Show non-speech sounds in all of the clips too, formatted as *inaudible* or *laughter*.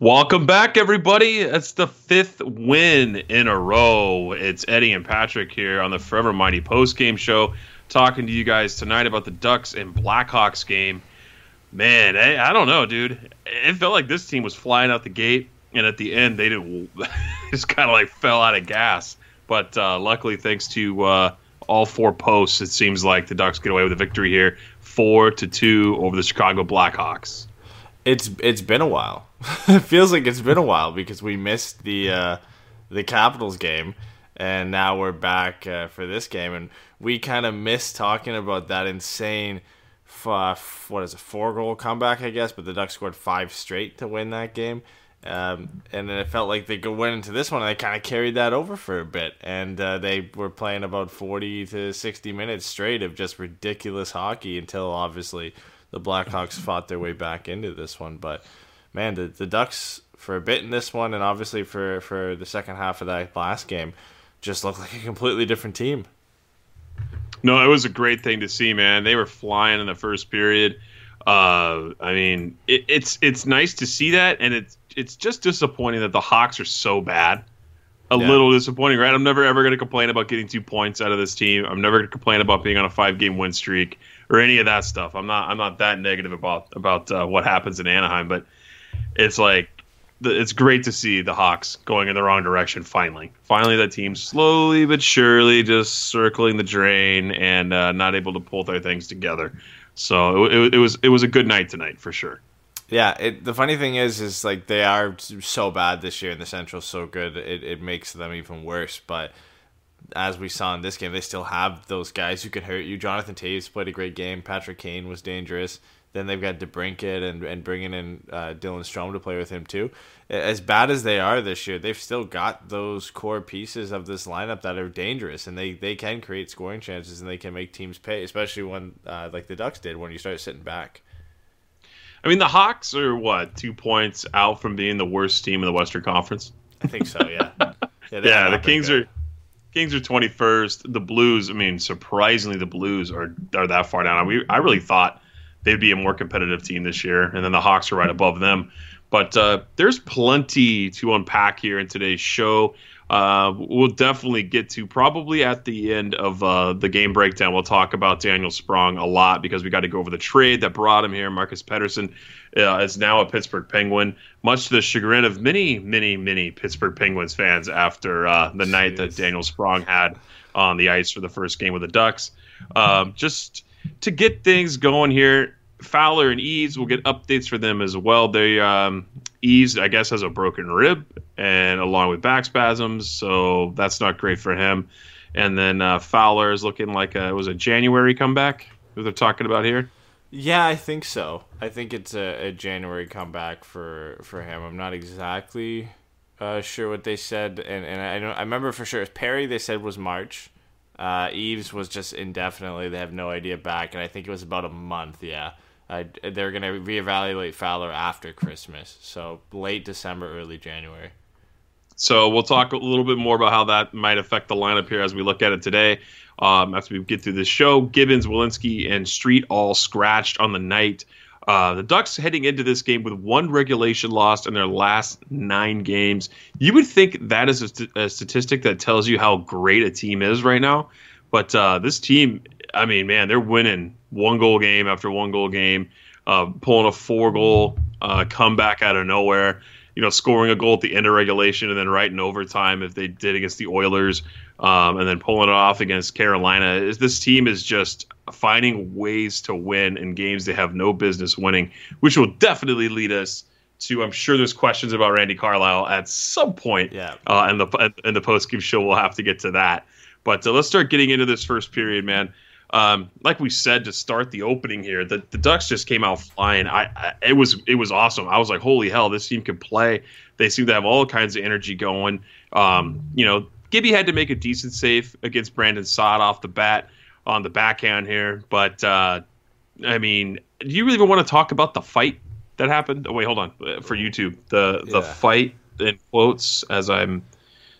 Welcome back, everybody. It's the fifth win in a row. It's Eddie and Patrick here on the Forever Mighty post game show, talking to you guys tonight about the Ducks and Blackhawks game. Man, I, I don't know, dude. It felt like this team was flying out the gate, and at the end, they didn't *laughs* just kind of like fell out of gas. But uh, luckily, thanks to uh, all four posts, it seems like the Ducks get away with a victory here, four to two over the Chicago Blackhawks. It's it's been a while. *laughs* it feels like it's been a while because we missed the uh, the Capitals game, and now we're back uh, for this game, and we kind of missed talking about that insane. What is it? Four goal comeback, I guess, but the Ducks scored five straight to win that game. Um, and then it felt like they went into this one and they kind of carried that over for a bit, and uh, they were playing about forty to sixty minutes straight of just ridiculous hockey until obviously the Blackhawks fought their way back into this one. But man, the the Ducks for a bit in this one, and obviously for for the second half of that last game, just looked like a completely different team. No, it was a great thing to see, man. They were flying in the first period. Uh, I mean, it, it's it's nice to see that, and it's it's just disappointing that the Hawks are so bad. A Yeah. little disappointing, right? I'm never ever going to complain about getting two points out of this team. I'm never going to complain about being on a five game win streak or any of that stuff. I'm not I'm not that negative about about uh, what happens in Anaheim, but it's like the, it's great to see the Hawks going in the wrong direction. Finally, finally, that team slowly but surely just circling the drain and uh, not able to pull their things together. So it, it, it was it was a good night tonight for sure. Yeah, it, the funny thing is, is like they are so bad this year, and the Central's so good, it, it makes them even worse. But as we saw in this game, they still have those guys who can hurt you. Jonathan Toews played a great game. Patrick Kane was dangerous. Then they've got DeBrincat and, and bringing in uh, Dylan Strome to play with him too. As bad as they are this year, they've still got those core pieces of this lineup that are dangerous, and they, they can create scoring chances and they can make teams pay, especially when uh, like the Ducks did when you start sitting back. I mean, the Hawks are what two points out from being the worst team in the Western Conference. I think so. Yeah. *laughs* Yeah. Yeah, the Kings good. are Kings are 21st. The Blues, I mean, surprisingly, the Blues are are that far down. We I really thought they'd be a more competitive team this year, and then the Hawks are right above them. But uh, there's plenty to unpack here in today's show. Uh, we'll definitely get to probably at the end of uh, the game breakdown. We'll talk about Daniel Sprong a lot because we got to go over the trade that brought him here. Marcus Pettersson uh, is now a Pittsburgh Penguin, much to the chagrin of many, many, many Pittsburgh Penguins fans after uh, the night that Daniel Sprong had on the ice for the first game with the Ducks. Um, just to get things going here, Fowler and Eaves will get updates for them as well. They um, Eaves, I guess, has a broken rib and along with back spasms, so that's not great for him. And then uh, Fowler is looking like a, it was a January comeback that they're talking about here. Yeah, I think so. I think it's a, a January comeback for for him. I'm not exactly uh, sure what they said, and and I don't. I remember for sure Perry they said was March. Uh, Eaves was just indefinitely. They have no idea back, and I think it was about a month. Yeah, uh, they're gonna reevaluate Fowler after Christmas, so late December, early January. So we'll talk a little bit more about how that might affect the lineup here as we look at it today. Um, after we get through this show, Gibbons, Walensky, and Street all scratched on the night. Uh, the Ducks heading into this game with one regulation loss in their last nine games. You would think that is a, st- a statistic that tells you how great a team is right now. But uh, this team, I mean, man, they're winning one goal game after one goal game, uh, pulling a four goal uh, comeback out of nowhere. You know, scoring a goal at the end of regulation and then right in overtime if they did against the Oilers, um, and then pulling it off against Carolina. Is this team is just finding ways to win in games they have no business winning, which will definitely lead us to. I'm sure there's questions about Randy Carlisle at some point. Yeah. Uh, and the and the post game show we'll have to get to that. But uh, let's start getting into this first period, man. Um, like we said to start the opening here, the, the Ducks just came out flying. I, I it was it was awesome. I was like, holy hell, this team can play. They seem to have all kinds of energy going. Um, you know, Gibby had to make a decent save against Brandon Saad off the bat on the backhand here, but uh, I mean, do you really even want to talk about the fight that happened? Oh, wait, hold on uh, for YouTube. The the fight in quotes as I'm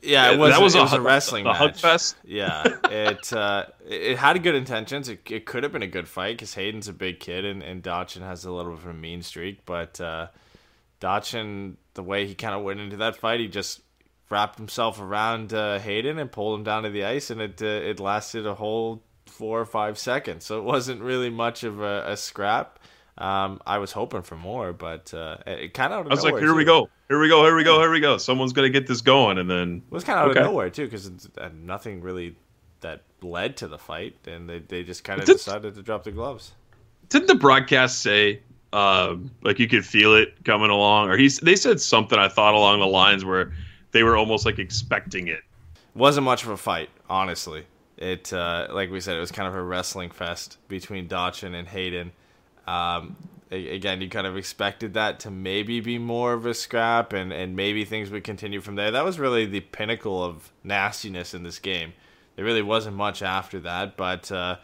Yeah, it was, that was it a was a, wrestling a hug match. fest. Yeah, *laughs* it uh, it it had good intentions. It, it could have been a good fight because Hayden's a big kid and, and Dotchin has a little bit of a mean streak. But uh, Dotchin, the way he kind of went into that fight, he just wrapped himself around uh, Hayden and pulled him down to the ice, and it uh, it lasted a whole four or five seconds. So it wasn't really much of a, a scrap. Um, I was hoping for more, but uh, it kind of. I was like, here we go, here we go, here we go, here we go. Someone's gonna get this going, and then It was kind of out Okay. of nowhere too, because nothing really that led to the fight, and they, they just kind of decided to drop the gloves. didn't the broadcast say um, like you could feel it coming along, or he's they said something I thought along the lines where they were almost like expecting it. wasn't much of a fight, honestly. It uh, like we said, it was kind of a wrestling fest between Dotchin and Hayden. Um, again, you kind of expected that to maybe be more of a scrap, and, and maybe things would continue from there. That was really the pinnacle of nastiness in this game. There really wasn't much after that, but uh,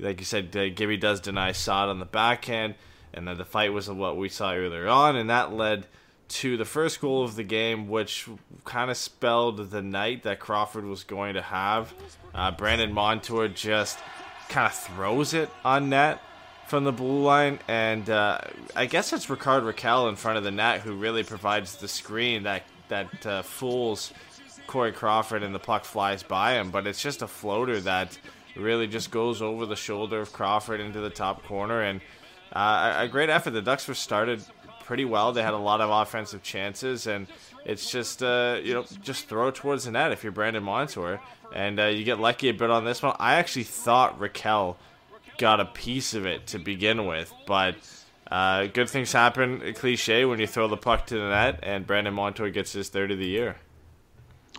like you said, uh, Gibby does deny Saad on the backhand, and then the fight was what we saw earlier on, and that led to the first goal of the game, which kind of spelled the night that Crawford was going to have. Uh, Brandon Montour just kind of throws it on net from the blue line, and uh, I guess it's Rickard Rakell in front of the net who really provides the screen that that uh, fools Corey Crawford, and the puck flies by him. But it's just a floater that really just goes over the shoulder of Crawford into the top corner, and uh, a great effort. The Ducks were started pretty well. They had a lot of offensive chances, and it's just uh, you know just throw towards the net if you're Brandon Montour, and uh, you get lucky a bit on this one. I actually thought Raquel got a piece of it to begin with, but. Uh, good things happen, cliche, when you throw the puck to the net, and Brandon Montour gets his third of the year.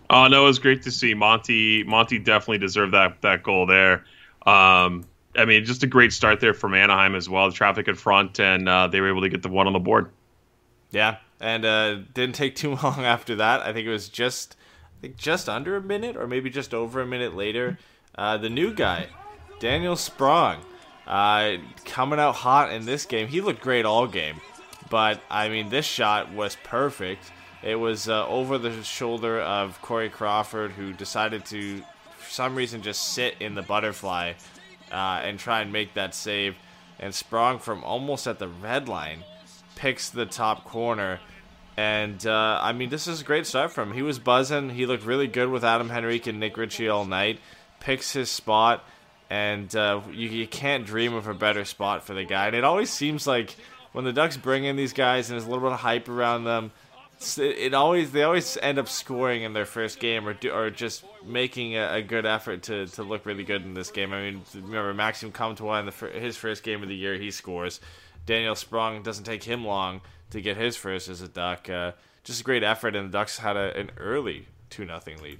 Oh no, it was great to see Monty. Monty definitely deserved that that goal there. Um, I mean, just a great start there from Anaheim as well. The traffic in front, and uh, they were able to get the one on the board. Yeah, and uh, didn't take too *laughs* long after that. I think it was just, I think just under a minute, or maybe just over a minute later. Uh, the new guy, Daniel Sprong, uh, coming out hot in this game. He looked great all game, but I mean, this shot was perfect. It was uh, over the shoulder of Corey Crawford, who decided to, for some reason, just sit in the butterfly uh, and try and make that save. And Sprong from almost at the red line picks the top corner. And uh, I mean, this is a great start from him. He was buzzing. He looked really good with Adam Henrique and Nick Ritchie all night. Picks his spot, and uh, you, you can't dream of a better spot for the guy. And it always seems like when the Ducks bring in these guys and there's a little bit of hype around them, it, always they always end up scoring in their first game or do, or just making a, a good effort to, to look really good in this game. I mean, remember Maxim Comtois in the his first game of the year, he scores. Daniel Sprong doesn't take him long to get his first as a Duck. Uh, just a great effort, and the Ducks had a, an early two nothing lead.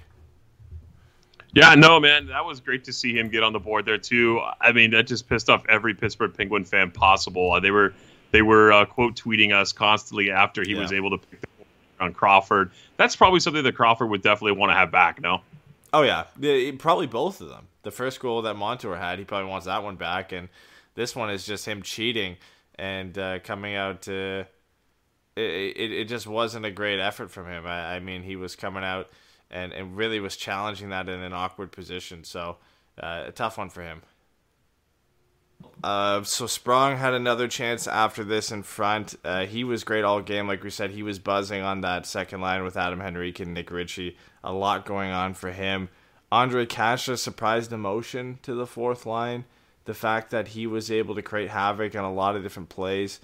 Yeah, no, man, that was great to see him get on the board there too. I mean, that just pissed off every Pittsburgh Penguin fan possible. Uh, They were they were uh, quote tweeting us constantly after he Yeah. was able to pick the on Crawford. That's probably something that Crawford would definitely want to have back. No, Oh yeah, probably both of them. The first goal that Montour had, he probably wants that one back, and this one is just him cheating and uh, coming out to. It, it, it just wasn't a great effort from him. I, I mean, he was coming out and, and really was challenging that in an awkward position. So, uh, a tough one for him. Uh, so Sprong had another chance after this in front. Uh, he was great all game. Like we said, he was buzzing on that second line with Adam Henrique and Nick Ritchie. A lot going on for him. Andre Kase surprised emotion to the fourth line. The fact that he was able to create havoc on a lot of different plays.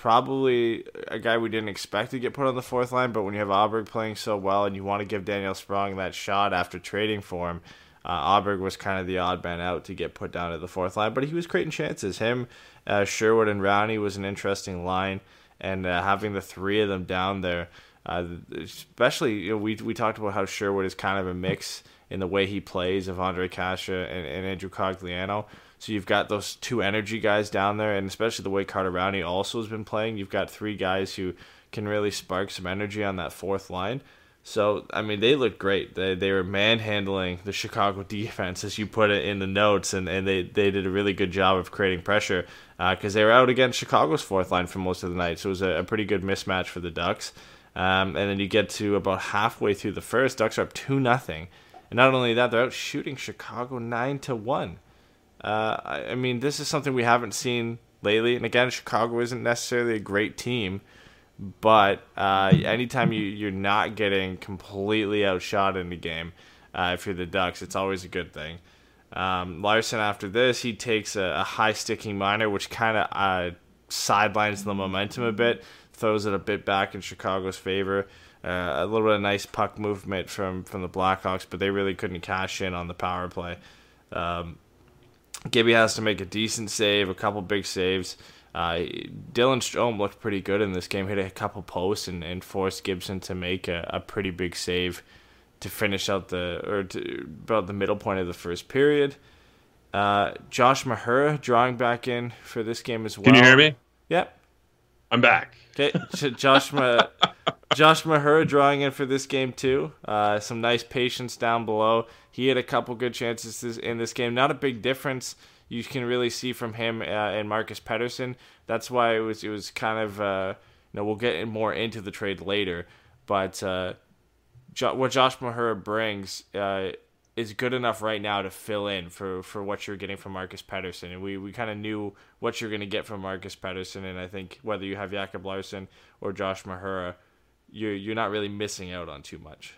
Probably a guy we didn't expect to get put on the fourth line, but when you have Aberg playing so well and you want to give Daniel Sprong that shot after trading for him, uh, Aberg was kind of the odd man out to get put down at the fourth line, but he was creating chances. Him, uh, Sherwood, and Rowney was an interesting line, and uh, having the three of them down there, uh, especially you know, we we talked about how Sherwood is kind of a mix in the way he plays of Andre Kase and, and Andrew Cogliano. So you've got those two energy guys down there, and especially the way Carter Rowney also has been playing. You've got three guys who can really spark some energy on that fourth line. So I mean, they looked great. They they were manhandling the Chicago *laughs* defense, as you put it in the notes, and, and they, they did a really good job of creating pressure because uh, they were out against Chicago's fourth line for most of the night. So it was a, a pretty good mismatch for the Ducks. Um, and then you get to about halfway through the first, Ducks are up two nothing, and not only that, they're out shooting Chicago nine to one. Uh, I, I mean, this is something we haven't seen lately. And again, Chicago isn't necessarily a great team. But uh, anytime you, you're not getting completely outshot in the game, uh, if you're the Ducks, it's always a good thing. Um, Larsson, after this, he takes a, a high sticking minor, which kind of uh, sidelines the momentum a bit, throws it a bit back in Chicago's favor. Uh, a little bit of nice puck movement from, from the Blackhawks, but they really couldn't cash in on the power play. Um, Gibby has to make a decent save, a couple big saves. Uh, Dylan Strome looked pretty good in this game, hit a couple posts and, and forced Gibson to make a, a pretty big save to finish out the or to, about the middle point of the first period. Uh, Josh Mahura drawing back in for this game as well. Can you hear me? Yep. I'm back. Okay, Josh *laughs* Ma- Josh Mahura drawing in for this game too. Uh, some nice patience down below. He had a couple good chances in this game. Not a big difference you can really see from him uh, and Marcus Pettersson. That's why it was it was kind of uh, you know we'll get more into the trade later, but uh, jo- what Josh Mahura brings uh, is good enough right now to fill in for, for what you're getting from Marcus Pettersson, and we, we kind of knew what you're going to get from Marcus Pettersson, and I think whether you have Jacob Larsson or Josh Mahura, you're you're not really missing out on too much.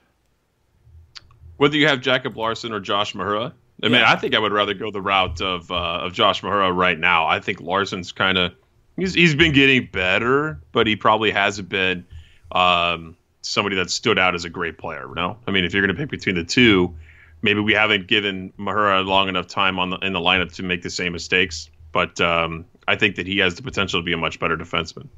Whether you have Jacob Larsson or Josh Mahura, I mean, I think I would rather go the route of uh, of Josh Mahura right now. I think Larsson's kind of he's he's been getting better, but he probably hasn't been um, somebody that stood out as a great player. No, I mean, if you're going to pick between the two, maybe we haven't given Mahura long enough time on the in the lineup to make the same mistakes. But um, I think that he has the potential to be a much better defenseman.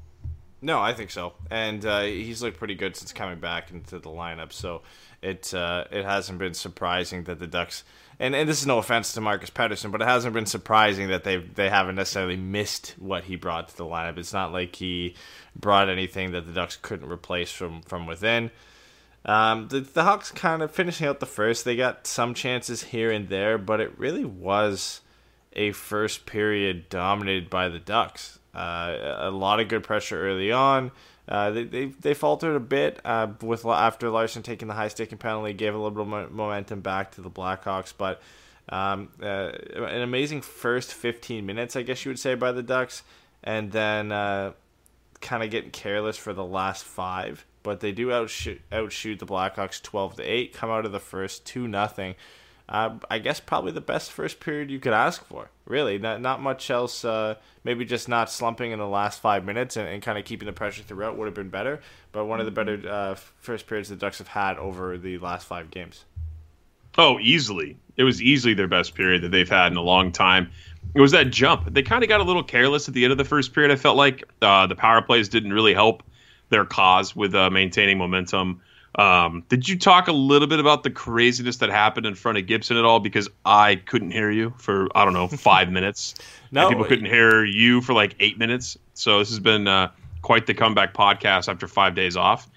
No, I think so, and uh, he's looked pretty good since coming back into the lineup. So it uh, it hasn't been surprising that the Ducks and, and this is no offense to Marcus Pettersson, but it hasn't been surprising that they they haven't necessarily missed what he brought to the lineup. It's not like he brought anything that the Ducks couldn't replace from from within. Um, the, the Hawks kind of finishing out the first, they got some chances here and there, but it really was a first period dominated by the Ducks. Uh, a lot of good pressure early on. Uh, they, they they faltered a bit uh, with after Larsson taking the high sticking penalty, gave a little bit of momentum back to the Blackhawks. But um, uh, an amazing first 15 minutes, I guess you would say, by the Ducks, and then uh, kind of getting careless for the last five. But they do outshoot, outshoot the Blackhawks 12 to eight. Come out of the first two nothing uh, I guess probably the best first period you could ask for. Really, not not much else. Uh, maybe just not slumping in the last five minutes and, and kind of keeping the pressure throughout would have been better. But one of the better uh, first periods the Ducks have had over the last five games. Oh, easily. It was easily their best period that they've had in a long time. It was that jump. They kind of got a little careless at the end of the first period. I felt like uh, the power plays didn't really help their cause with uh, maintaining momentum. Um, did you talk a little bit about the craziness that happened in front of Gibson at all? Because I couldn't hear you for I don't know five *laughs* minutes. No, people couldn't hear you for like eight minutes. So this has been uh, quite the comeback podcast after five days off.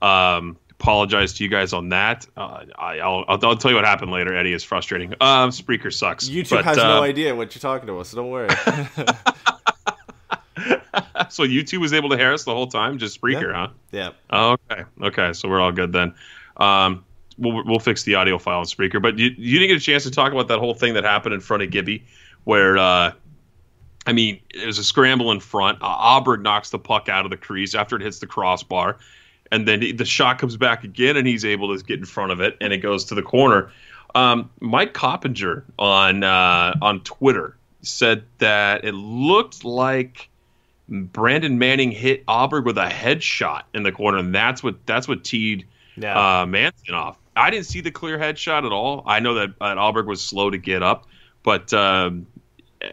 Um, apologize to you guys on that. Uh, I, will I'll, I'll tell you what happened later. Eddie is frustrating. Um, Spreaker sucks. YouTube but, has uh, no idea what you're talking about, so don't worry. *laughs* *laughs* *laughs* so YouTube was able to hear us the whole time, just Spreaker, yeah. huh? Yeah. Oh, okay. Okay. So we're all good then. Um, we'll we'll fix the audio file on Spreaker. But you you didn't get a chance to talk about that whole thing that happened in front of Gibby, where uh, I mean, it was a scramble in front. Uh, knocks the puck out of the crease after it hits the crossbar, and then he, the shot comes back again, and he's able to get in front of it, and it goes to the corner. Um, Mike Coppinger on uh, on Twitter said that it looked like Brandon Manning hit Aberg with a headshot in the corner, and that's what that's what teed Yeah. uh, Manson off. I didn't see the clear headshot at all. I know that, that Aberg was slow to get up, but um,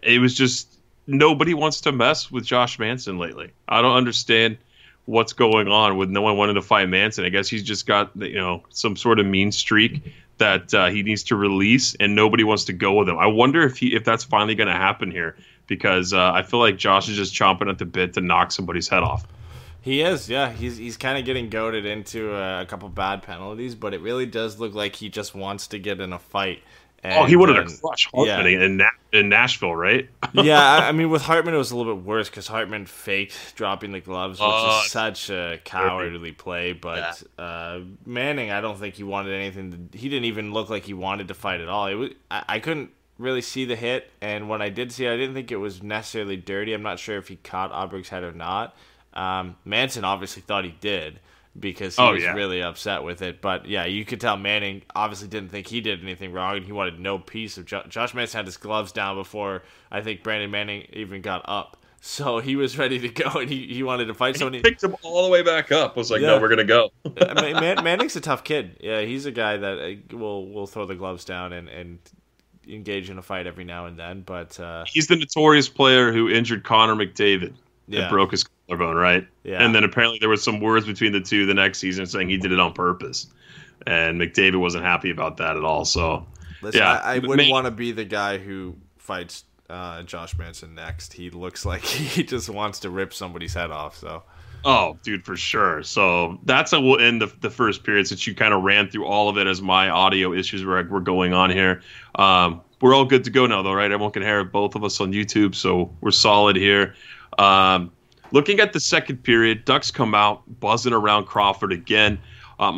it was just nobody wants to mess with Josh Manson lately. I don't understand what's going on with no one wanting to fight Manson. I guess he's just got you know some sort of mean streak that uh, he needs to release, and nobody wants to go with him. I wonder if he if that's finally going to happen here because uh, I feel like Josh is just chomping at the bit to knock somebody's head off. He is, yeah. He's he's kind of getting goaded into uh, a couple bad penalties, but it really does look like he just wants to get in a fight. And, oh, he wanted um, to crush Hartman yeah. in, Na- in Nashville, right? yeah, I, *laughs* I mean, with Hartman, it was a little bit worse because Hartman faked dropping the gloves, which Oh, is such a cowardly play. But uh, Manning, I don't think he wanted anything. To, he didn't even look like he wanted to fight at all. It was, I, I couldn't really see the hit, and when I did see it, I didn't think it was necessarily dirty. I'm not sure if he caught Aubrey's head or not. Um, Manson obviously thought he did because he Oh, was yeah. really upset with it. But yeah, you could tell Manning obviously didn't think he did anything wrong, and he wanted no piece of jo- Josh Manson had his gloves down before I think Brandon Manning even got up. *laughs* So he was ready to go, and he, he wanted to fight So he picked him all the way back up. Was like, Yeah. no, we're gonna go. I mean, Man- Manning's a tough kid. Yeah, he's a guy that uh, will will throw the gloves down and, and engage in a fight every now and then. But uh, He's the notorious player who injured Connor McDavid Yeah. and broke his collarbone, right? Yeah. And then apparently there was some words between the two the next season saying he did it on purpose, and McDavid wasn't happy about that at all. So, Listen, yeah, I, I wouldn't want to be the guy who fights uh, Josh Manson next. He looks like *laughs* he just wants to rip somebody's head off. So Oh, dude, for sure. So that's how we'll end the, the first period since you kind of ran through all of it as my audio issues were, were going on here. Um, we're all good to go now, though, right? Everyone can hear both of us on YouTube, so we're solid here. Um, looking at the second period, Ducks come out buzzing around Crawford again. Uh,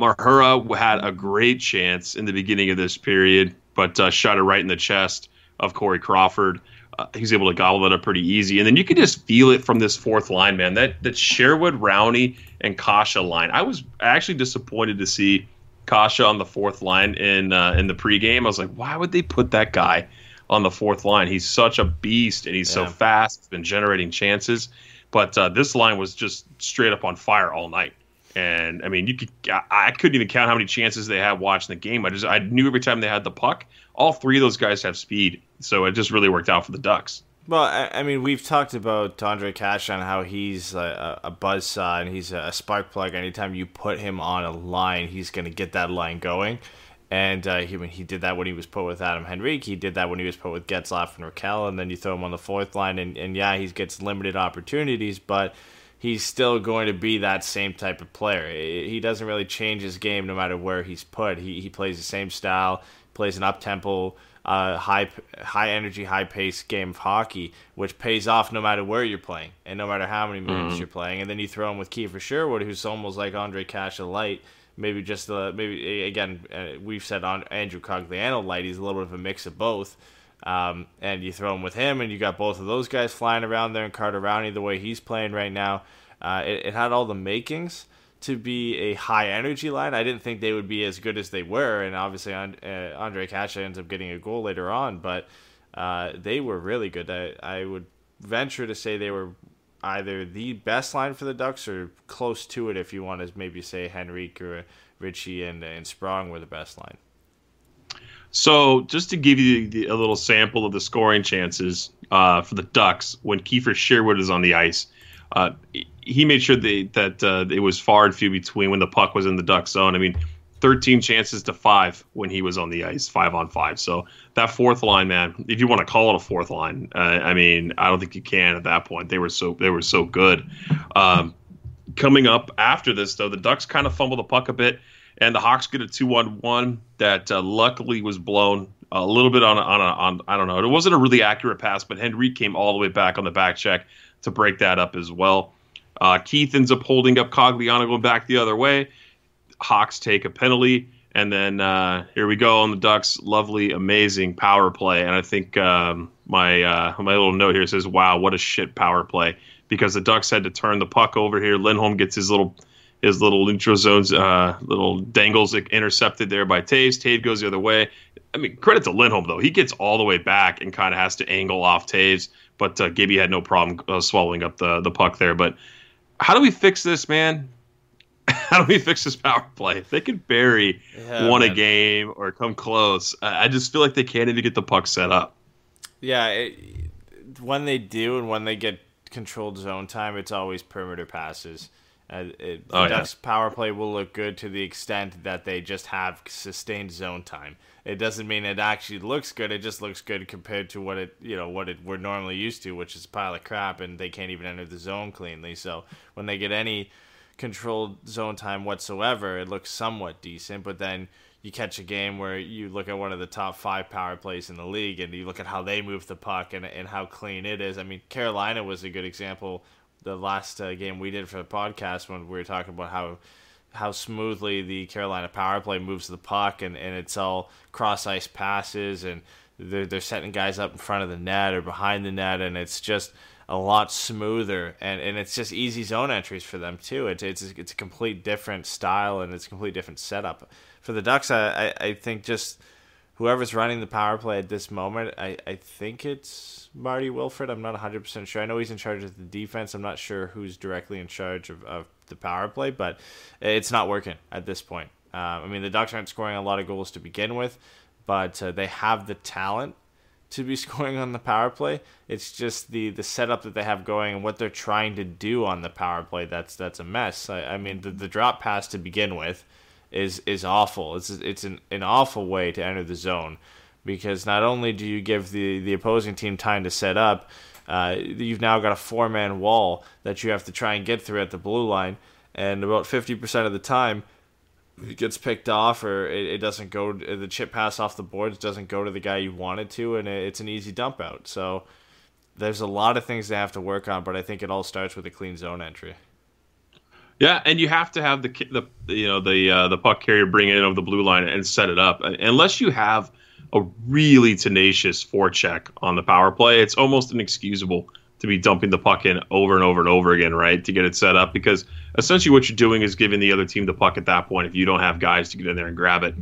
had a great chance in the beginning of this period, but uh, shot it right in the chest of Corey Crawford. Uh, he able to gobble that up pretty easy, and then you can just feel it from this fourth line, man. That that Sherwood, Rowney, and Kase line. I was actually disappointed to see Kase on the fourth line in uh, in the pregame. I was like, why would they put that guy on the fourth line? He's such a beast, and he's so fast. He's been generating chances, but uh, this line was just straight up on fire all night. And I mean, you could I, I couldn't even count how many chances they had watching the game. I just I knew every time they had the puck, all three of those guys have speed, so it just really worked out for the Ducks. Well, I, I mean, we've talked about Andre Kase on how he's a, a buzzsaw and he's a spark plug. Anytime you put him on a line, he's going to get that line going. And uh, he, he did that when he was put with Adam Henrique. He did that when he was put with Getzlaf and Rakell. And then you throw him on the fourth line, and, and yeah, he gets limited opportunities, but he's still going to be that same type of player. He doesn't really change his game no matter where he's put. He, he plays the same style, plays an up tempo, uh, high high energy, high pace game of hockey, which pays off no matter where you're playing and no matter how many minutes you're playing. And then you throw him with Kiefer Sherwood, who's almost like Andre Kase light. Maybe just uh, maybe again uh, we've said on Andrew Cogliano light. He's a little bit of a mix of both. Um, and you throw him with him, and you got both of those guys flying around there, and Carter Rowney the way he's playing right now. Uh, it, it had all the makings to be a high energy line. I didn't think they would be as good as they were, and obviously uh, Andre Kase ends up getting a goal later on, but uh, they were really good. I, I would venture to say they were either the best line for the Ducks or close to it if you want to maybe say Henrique or Ritchie and, and Sprong were the best line. So, just to give you the, a little sample of the scoring chances uh, for the Ducks, when Kiefer Sherwood is on the ice, uh, he made sure they, that uh, it was far and few between when the puck was in the Duck zone. I mean, 13 chances to five when he was on the ice, five on five. So that fourth line, man, if you want to call it a fourth line, uh, I mean, I don't think you can at that point. They were so they were so good. Um, coming up after this, though, the Ducks kind of fumble the puck a bit, and the Hawks get a two on one that uh, luckily was blown a little bit on a, on a, on I don't know. It wasn't a really accurate pass, but Henry came all the way back on the back check to break that up as well. Uh, Keith ends up holding up Cogliano going back the other way. Hawks take a penalty, and then uh, here we go on the Ducks. Lovely, amazing power play, and I think um, my uh, my little note here says, "Wow, what a shit power play!" Because the Ducks had to turn the puck over here. Lindholm gets his little his little neutral zones, uh, little dangles intercepted there by Toews. Toews goes the other way. I mean, credit to Lindholm though; he gets all the way back and kind of has to angle off Toews. But uh, Gibby had no problem uh, swallowing up the the puck there. But how do we fix this, man? *laughs* how do we fix this power play? If they could bury Yeah, one a game or come close, I I just feel like they can't even get the puck set up. Yeah, it, when they do and when they get controlled zone time, it's always perimeter passes. Uh, it, the Oh, yeah. Ducks power play will look good to the extent that they just have sustained zone time. It doesn't mean it actually looks good. It just looks good compared to what it you know what it we're normally used to, which is a pile of crap, and they can't even enter the zone cleanly. So when they get any controlled zone time whatsoever, it looks somewhat decent. But then you catch a game where you look at one of the top five power plays in the league and you look at how they move the puck and, and how clean it is. I mean, Carolina was a good example. The last uh, game we did for the podcast when we were talking about how how smoothly the Carolina power play moves the puck and, and it's all cross ice passes and they're, they're setting guys up in front of the net or behind the net and it's just a lot smoother and, and it's just easy zone entries for them too. It's it's it's a complete different style and it's a complete different setup. For the Ducks, I, I, I think just whoever's running the power play at this moment, I, I think it's Marty Wilford. I'm not 100% sure. I know he's in charge of the defense. I'm not sure who's directly in charge of, of the power play, but it's not working at this point. Uh, I mean, the Ducks aren't scoring a lot of goals to begin with, but uh, they have the talent to be *laughs* scoring on the power play. It's just the the setup that they have going and what they're trying to do on the power play that's that's a mess. I, I mean, the, the drop pass to begin with is is awful. It's it's an, an awful way to enter the zone because not only do you give the the opposing team time to set up, uh, you've now got a four man wall that you have to try and get through at the blue line, and about fifty percent of the time it gets picked off or it, it doesn't go the chip pass off the boards doesn't go to the guy you want it to and it, it's an easy dump out. So there's a lot of things they have to work on but i think it all starts with a clean zone entry. Yeah, and you have to have the the you know the uh, the puck carrier bring it in over the blue line and set it up. Unless you have a really tenacious forecheck on the power play, it's almost inexcusable to be dumping the puck in over and over and over again, right, to get it set up. Because essentially, what you're doing is giving the other team the puck at that point if you don't have guys to get in there and grab it.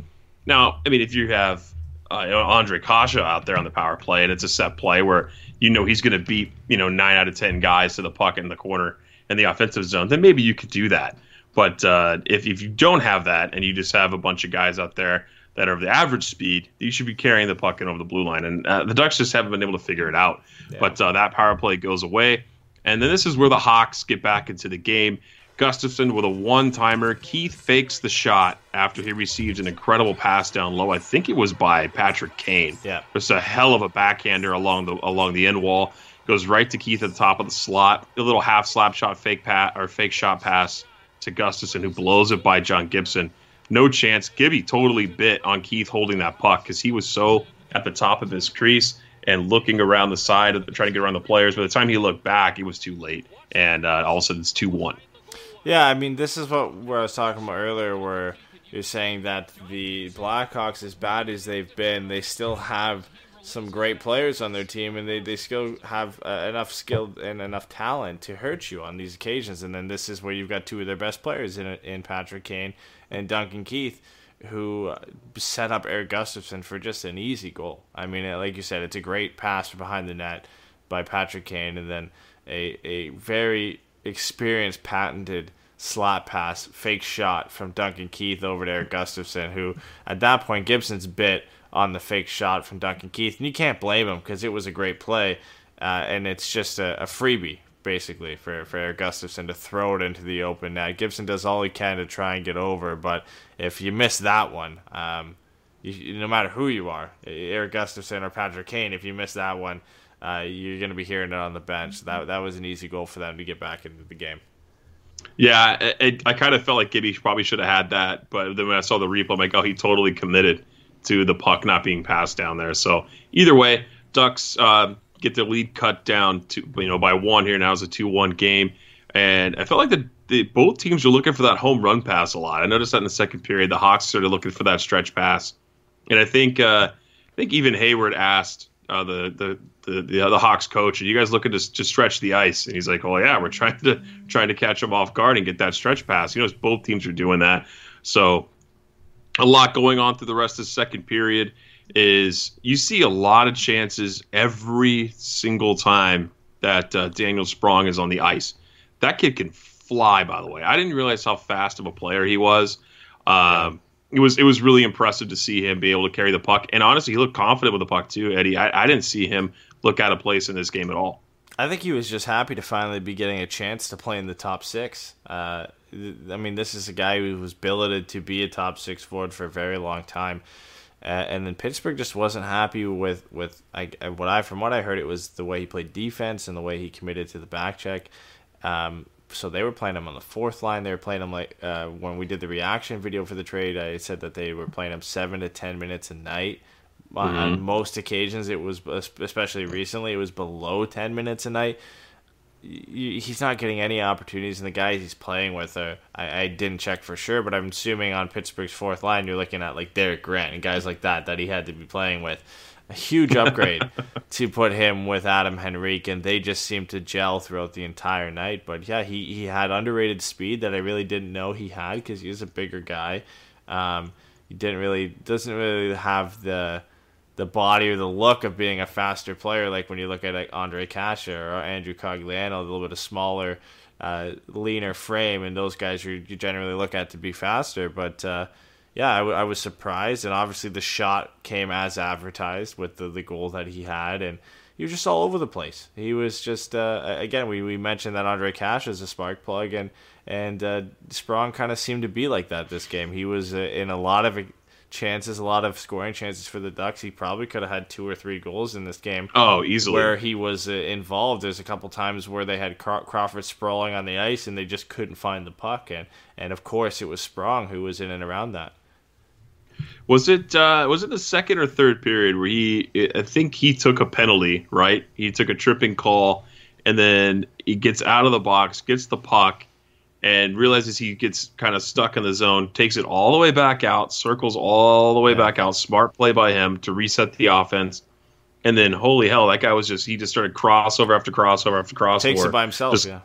Now, I mean, if you have uh, Andre Kase out there on the power play and it's a set play where you know he's going to beat you know nine out of ten guys to the puck in the corner in the offensive zone, then maybe you could do that. But uh, if if you don't have that and you just have a bunch of guys out there that are of the average speed, you should be carrying the puck in over the blue line. And uh, the Ducks just haven't been able to figure it out. But uh, that power play goes away, and then this is where the Hawks get back into the game. Gustafsson with a one timer. Keith fakes the shot after he receives an incredible pass down low. I think it was by Patrick Kane. Yeah. Just a hell of a backhander along the along the end wall. Goes right to Keith at the top of the slot. A little half slap shot fake pat or fake shot pass to Gustafsson, who blows it by John Gibson. No chance. Gibby totally bit on Keith holding that puck because he was so at the top of his crease and looking around the side, of trying to get around the players. By the time he looked back, it was too late, and uh, all of a sudden it's two one. Yeah, I mean, this is what where I was talking about earlier, where you're saying that the Blackhawks, as bad as they've been, they still have some great players on their team, and they, they still have uh, enough skill and enough talent to hurt you on these occasions. And then this is where you've got two of their best players in in Patrick Kane and Duncan Keith, who uh, set up Erik Gustafsson for just an easy goal. I mean, uh, like you said, it's a great pass behind the net by Patrick Kane, and then a a very experienced, patented slap pass, fake shot from Duncan Keith over to Erik Gustafsson, who at that point Gibson's bit on the fake shot from Duncan Keith, and you can't blame him because it was a great play, uh, and it's just a, a freebie basically for for Erik Gustafsson to throw it into the open net. Gibson does all he can to try and get over, but if you miss that one, um, you, no matter who you are, Erik Gustafsson or Patrick Kane, if you miss that one, uh, you're going to be hearing it on the bench. That that was an easy goal for them to get back into the game. Yeah, it, it, I kind of felt like Gibby probably should have had that, but then when I saw the replay, I'm like, oh, he totally committed to the puck not being passed down there. So either way, Ducks uh, get their lead cut down to you know by one here. Now it's a two-one game, and I felt like the, the both teams were looking for that home run pass a lot. I noticed that in the second period, the Hawks started looking for that stretch pass, and I think uh, I think even Hayward asked uh, the, the the the the Hawks coach, and you guys looking to to stretch the ice, and he's like, "Oh yeah, we're trying to trying to catch them off guard and get that stretch pass." You know, both teams are doing that, so a lot going on through the rest of the second period. Is you see a lot of chances every single time that uh, Daniel Sprong is on the ice. That kid can fly, by the way. I didn't realize how fast of a player he was. Um, it was it was really impressive to see him be able to carry the puck, and honestly, he looked confident with the puck too, Eddie. I, I didn't see him look out of place in this game at all. I think he was just happy to finally be getting a chance to play in the top six. Uh, I mean, this is a guy who was billeted to be a top six forward for a very long time. Uh, and then Pittsburgh just wasn't happy with with I, what I from what I heard it was the way he played defense and the way he committed to the back check. Um, so they were playing him on the fourth line. They were playing him like uh, when we did the reaction video for the trade. I said that they were playing him seven to ten minutes a night. Mm-hmm. On most occasions, it was especially recently, it was below ten minutes a night. He's not getting any opportunities, and the guys he's playing with are. I, I didn't check for sure, but I'm assuming on Pittsburgh's fourth line, you're looking at like Derek Grant and guys like that that he had to be playing with a huge upgrade *laughs* to put him with Adam Henrique, and they just seemed to gel throughout the entire night. But yeah, he, he had underrated speed that I really didn't know he had because he was a bigger guy. Um, he didn't really doesn't really have the the body or the look of being a faster player like when you look at like Andre Kase or Andrew Cogliano, a little bit of smaller, uh, leaner frame, and those guys you, you generally look at to be faster, but. Uh, yeah, I, w- I was surprised, and obviously the shot came as advertised with the, the goal that he had, and he was just all over the place. He was just uh, again we, we mentioned that Andre Kase is a spark plug, and and uh, Sprong kind of seemed to be like that this game. He was uh, in a lot of chances, a lot of scoring chances for the Ducks. He probably could have had two or three goals in this game. Oh, easily. Where he was uh, involved. There's a couple times where they had Craw- Crawford sprawling on the ice and they just couldn't find the puck. And, and of course, it was Sprong who was in and around that. Was it uh, was it the second or third period where he? I think he took a penalty. Right, he took a tripping call, and then he gets out of the box, gets the puck, and realizes he gets kind of stuck in the zone. Takes it all the way back out, circles all the way yeah. back out. Smart play by him to reset the offense. And then, holy hell, that guy was just—he just started crossover after crossover after crossover. Takes it by himself, just, yeah.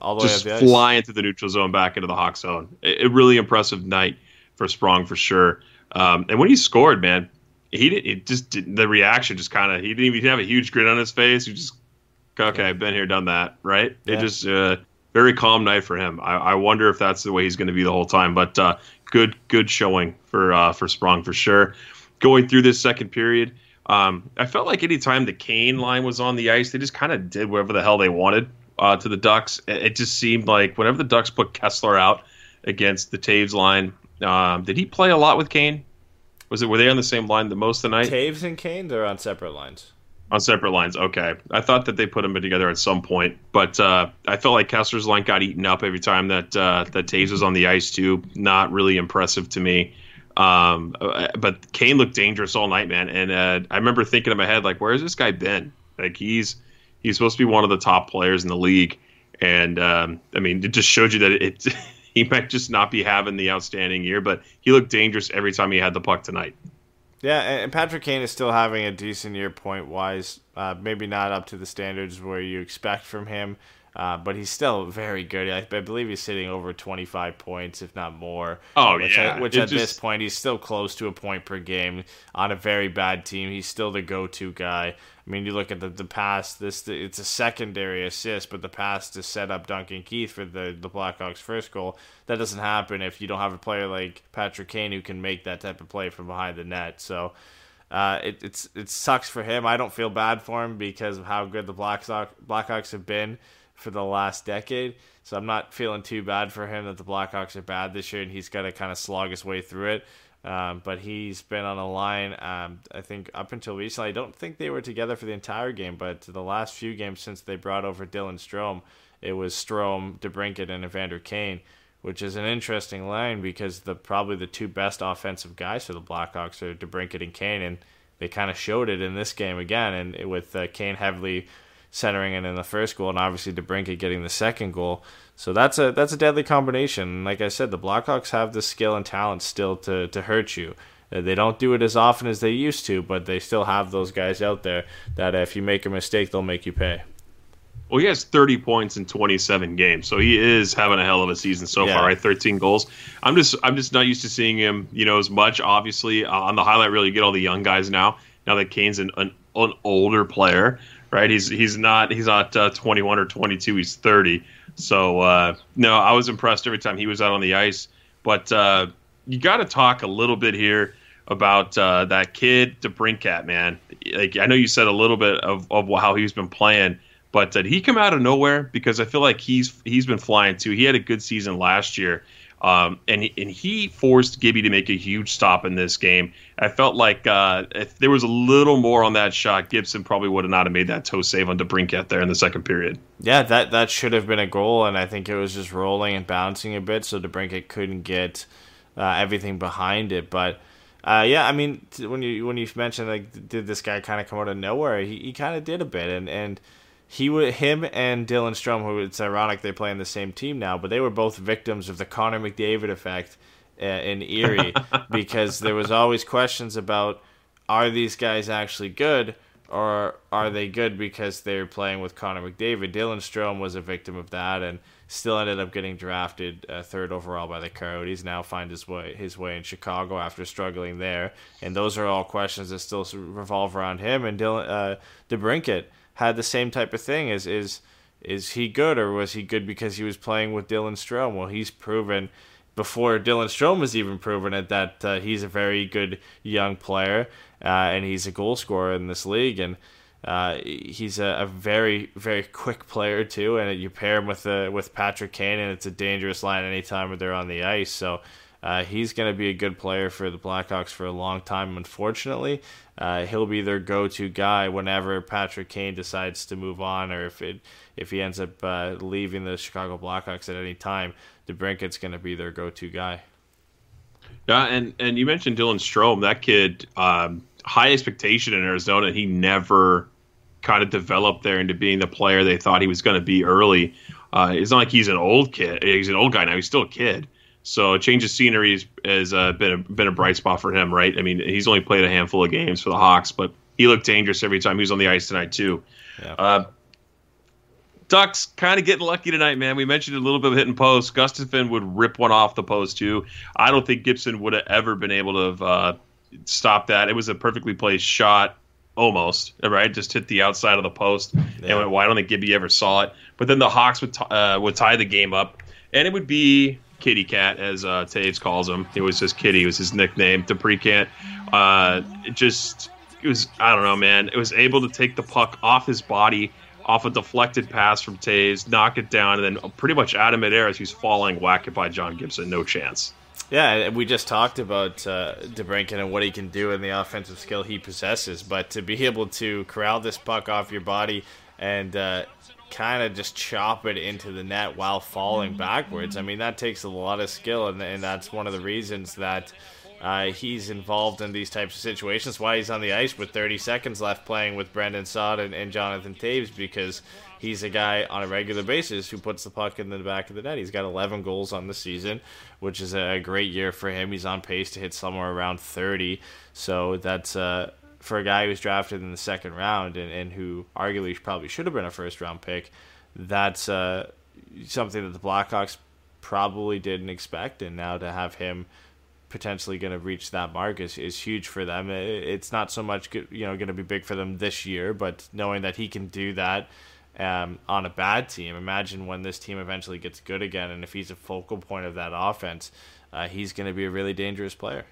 All the just way up the flying to the neutral zone, back into the Hawk zone. A, a really impressive night for Sprong for sure. Um, and when he scored, man, he did, it just didn't, the reaction just kind of he didn't even have a huge grin on his face. He just okay, I've been here, done that, right? Yeah. It just uh, very calm night for him. I, I wonder if that's the way he's going to be the whole time. But uh, good good showing for uh, for Sprong for sure. Going through this second period, um, I felt like anytime the Kane line was on the ice, they just kind of did whatever the hell they wanted uh, to the Ducks. It just seemed like whenever the Ducks put Kesler out against the Toews line, um, did he play a lot with Kane? Was it were they on the same line the most of the night? Toews and Kane, they're on separate lines. On separate lines, okay. I thought that they put them together at some point, but uh, I felt like Kesler's line got eaten up every time that uh, that Toews was on the ice too. Not really impressive to me. Um, uh, but Kane looked dangerous all night, man. And uh, I remember thinking in my head, like, where's this guy been? Like he's he's supposed to be one of the top players in the league, and um, I mean, it just showed you that it. *laughs* he might just not be having the outstanding year, but he looked dangerous every time he had the puck tonight. Yeah, and Patrick Kane is still having a decent year point wise. Uh, maybe not up to the standards where you expect from him, uh, but he's still very good. I, I, believe he's sitting over 25 points, if not more. Oh, which yeah. I, which it at just... this point, he's still close to a point per game on a very bad team. He's still the go to guy. I mean, you look at the, the pass. This it's a secondary assist, but the pass to set up Duncan Keith for the the Blackhawks' first goal that doesn't happen if you don't have a player like Patrick Kane who can make that type of play from behind the net. So. Uh, it, it's it sucks for him. I don't feel bad for him because of how good the Blackhawks Blackhawks have been for the last decade. So I'm not feeling too bad for him that the Blackhawks are bad this year and he's got to kind of slog his way through it. Um, but he's been on a line, um, I think, up until recently. I don't think they were together for the entire game, but the last few games since they brought over Dylan Strome, it was Strome, DeBrincat, and Evander Kane, which is an interesting line because the probably the two best offensive guys for the Blackhawks are DeBrincat and Kane, and they kind of showed it in this game again, and with uh, Kane heavily centering it in the first goal, and obviously DeBrincat getting the second goal. So that's a that's a deadly combination. Like I said, the Blackhawks have the skill and talent still to to hurt you. Uh, They don't do it as often as they used to, but they still have those guys out there that if you make a mistake, they'll make you pay. Well, he has 30 points in 27 games, so he is having a hell of a season so Yeah. far. Right, 13 goals. I'm just, I'm just not used to seeing him, you know, as much. Obviously, uh, on the highlight reel, you get all the young guys now. Now that Kane's an, an, an older player, right? He's, he's not, he's not uh, 21 or 22. He's 30. So uh, no, I was impressed every time he was out on the ice. But uh, you got to talk a little bit here about uh, that kid DeBrincat, man. Like I know you said a little bit of, of how he's been playing, but did he come out of nowhere? Because I feel like he's he's been flying too. He had a good season last year, um, and and he forced Gibby to make a huge stop in this game. I felt like uh, if there was a little more on that shot, Gibson probably would have not have made that toe save on DeBrincat there in the second period. Yeah, that that should have been a goal, and I think it was just rolling and bouncing a bit, so DeBrincat couldn't get uh, everything behind it. But uh, yeah, I mean, when you when you mentioned like, did this guy kind of come out of nowhere? He, he kind of did a bit, and and he would him and Dylan Strome, who it's ironic they play in the same team now, but they were both victims of the Connor McDavid effect uh, in Erie *laughs* because there was always questions about are these guys actually good or are they good because they're playing with Connor McDavid? Dylan Strome was a victim of that and still ended up getting drafted uh, third overall by the Coyotes. Now find his way his way in Chicago after struggling there, and those are all questions that still revolve around him. And Dylan uh, DeBrincat had the same type of thing. Is is is he good or was he good because he was playing with Dylan Strome? Well, he's proven before Dylan Strome has even proven it that uh, he's a very good young player uh, and he's a goal scorer in this league and uh, he's a, a very very quick player too and you pair him with uh, with Patrick Kane and it's a dangerous line anytime they're on the ice so uh, he's going to be a good player for the Blackhawks for a long time. Unfortunately, uh, he'll be their go-to guy whenever Patrick Kane decides to move on, or if it if he ends up uh, leaving the Chicago Blackhawks at any time. DeBrincat's going to be their go-to guy. Yeah, and and you mentioned Dylan Strome. That kid, um, high expectation in Arizona. He never kind of developed there into being the player they thought he was going to be early. Uh, it's not like he's an old kid. He's an old guy now. He's still a kid. So a change of scenery has, has uh, been a, been a bright spot for him, right? I mean, he's only played a handful of games for the Hawks, but he looked dangerous every time he was on the ice tonight too. Yeah. Uh, Ducks kind of getting lucky tonight, man. We mentioned a little bit of hitting post. Gustafsson would rip one off the post too. I don't think Gibson would have ever been able to have, uh, stop that. It was a perfectly placed shot, almost right. Just hit the outside of the post and Yeah. went wide. I don't think Gibby ever saw it. But then the Hawks would t- uh, would tie the game up, and it would be Kitty Cat as uh, Toews calls him. It was just Kitty. It was his nickname. DeBrincat. Uh, it just it was I don't know, man. It was able to take the puck off his body off a deflected pass from Toews, knock it down, and then pretty much out of midair as he's falling, whack it by John Gibson. No chance. Yeah, we just talked about uh, DeBrincat and what he can do and the offensive skill he possesses, but to be able to corral this puck off your body and uh, kind of just chop it into the net while falling backwards, I mean, that takes a lot of skill, and, and that's one of the reasons that uh, he's involved in these types of situations. Why he's on the ice with 30 seconds left playing with Brandon Saad and, and Jonathan Toews because he's a guy on a regular basis who puts the puck in the back of the net. He's got 11 goals on the season, which is a great year for him. He's on pace to hit somewhere around 30. So that's uh, for a guy who was drafted in the second round and, and who arguably probably should have been a first round pick. That's uh, something that the Blackhawks probably didn't expect, and now to have him potentially going to reach that mark is, is huge for them. It's not so much you know going to be big for them this year, but knowing that he can do that um, on a bad team, imagine when this team eventually gets good again, and if he's a focal point of that offense, uh, he's going to be a really dangerous player.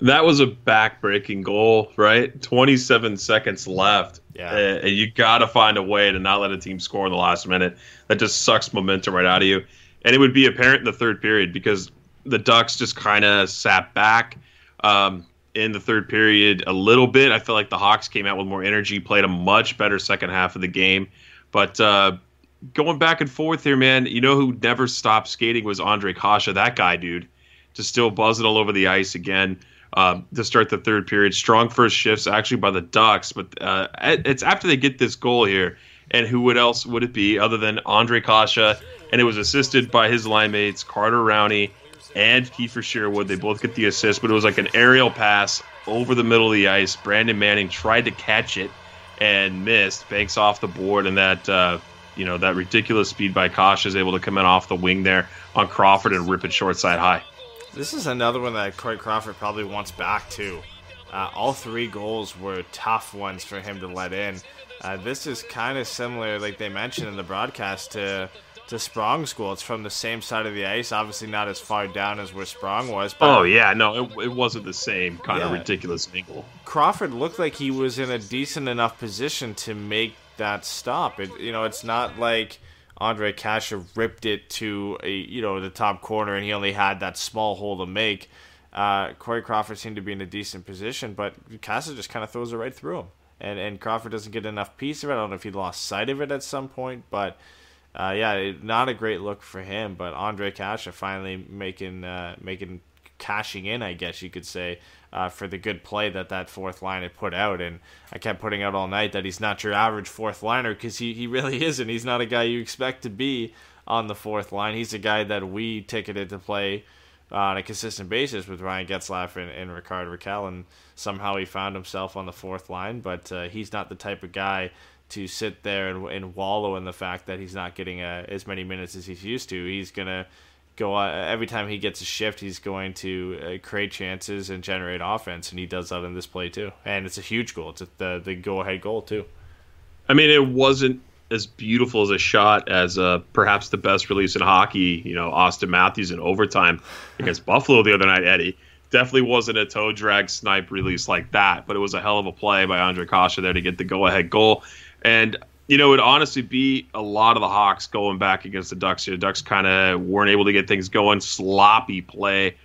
That was a back-breaking goal, right? 27 seconds left. Yeah. Uh, and you got to find a way to not let a team score in the last minute. That just sucks momentum right out of you. And it would be apparent in the third period because the Ducks just kind of sat back um, in the third period a little bit. I feel like the Hawks came out with more energy, played a much better second half of the game. But uh, going back and forth here, man, you know who never stopped skating was Ondrej Kase. That guy, dude, just still buzzing all over the ice again um, to start the third period. Strong first shifts actually by the Ducks, but uh, it's after they get this goal here. And who would else would it be other than Ondrej Kase? And it was assisted by his line mates Carter Rowney and Kiefer Sherwood. They both get the assist, but it was like an aerial pass over the middle of the ice. Brandon Manning tried to catch it and missed. Banks off the board, and that uh, you know that ridiculous speed by Kase is able to come in off the wing there on Crawford and rip it short side high. This is another one that Corey Crawford probably wants back too. Uh, all three goals were tough ones for him to let in. Uh, this is kind of similar, like they mentioned in the broadcast, to to Sprong's goal. It's from the same side of the ice, obviously not as far down as where Sprong was. But Oh yeah, no, it, it wasn't the same kind of Yeah. ridiculous angle. Crawford looked like he was in a decent enough position to make that stop. It, you know, it's not like Ondrej Kase ripped it to a you know the top corner and he only had that small hole to make. Uh, Corey Crawford seemed to be in a decent position, but Kase just kind of throws it right through him, and and Crawford doesn't get enough piece of it. I don't know if he lost sight of it at some point, but. Uh, yeah, it, not a great look for him, but Ondrej Kase finally making uh, making cashing in, I guess you could say, uh, for the good play that that fourth line had put out. And I kept putting out all night that he's not your average fourth liner because he, he really *laughs* isn't. He's not a guy you expect to be on the fourth line. He's a guy that we ticketed to play uh, on a consistent basis with Ryan Getzlaf and, and Rickard Rakell, and somehow he found himself on the fourth line. But uh, he's not the type of guy to sit there and, and wallow in the fact that he's not getting uh, as many minutes as he's used to. He's gonna go uh, every time he gets a shift. He's going to uh, create chances and generate offense, and he does that in this play too. And it's a huge goal. It's the the go ahead goal too. I mean, it wasn't as beautiful as a shot as uh, perhaps the best release in hockey. You know, Auston Matthews in overtime against Buffalo the other night. Eddie definitely wasn't a toe drag snipe release like that, but it was a hell of a play by Ondrej Kase there to get the go ahead goal. And you know, it'd honestly be a lot of the Hawks going back against the Ducks. The Ducks kind of weren't able to get things going. Sloppy play.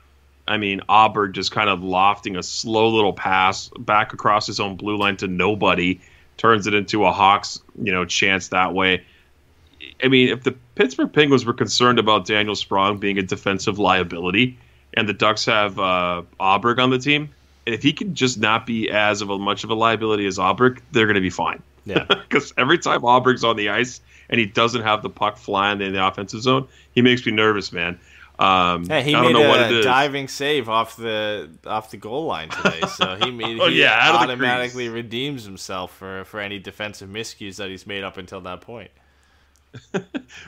I mean, Aberg just kind of lofting a slow little pass back across his own blue line to nobody, turns it into a Hawks, you know, chance that way. I mean, if the Pittsburgh Penguins were concerned about Daniel Sprong being a defensive liability, and the Ducks have uh, Aberg on the team, if he can just not be as of a much of a liability as Aberg, they're going to be fine. Yeah. *laughs* Because every time Aberg's on the ice and he doesn't have the puck flying in the offensive zone, he makes me nervous, man. Um, Hey, he I don't made know what it a diving save off the off the goal line today, so he made *laughs* Oh, he yeah, out of the automatically redeems himself for for any defensive miscues that he's made up until that point. *laughs*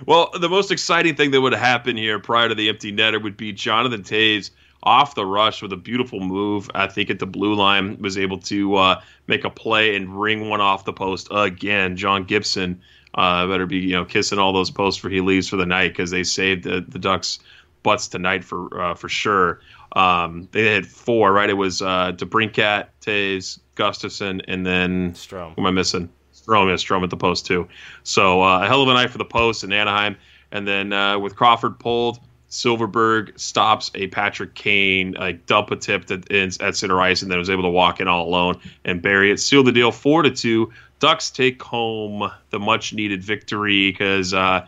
Well, the most exciting thing that would happen here prior to the empty netter would be Jonathan Toews off the rush with a beautiful move. I think at the blue line was able to uh, make a play and ring one off the post again. John Gibson uh, better be you know kissing all those posts for he leaves for the night because they saved the, the Ducks butts tonight for uh, for sure. Um, they had four right. It was uh, DeBrincat, Toews, Gustafsson, and then Strome. who am I missing? Strome, yeah, Strome at the post too. So uh, a hell of a night for the post in Anaheim. And then uh, with Crawford pulled, Silfverberg stops a Patrick Kane like dump a tip that ends at center ice, and then was able to walk in all alone and bury it. Seal the deal, four to two. Ducks take home the much needed victory because uh,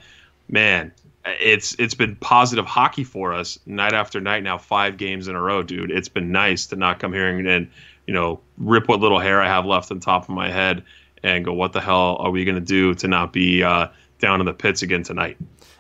man, it's it's been positive hockey for us night after night now, five games in a row, dude. It's been nice to not come here and, and you know rip what little hair I have left on top of my head and go, what the hell are we gonna do to not be uh, down in the pits again tonight?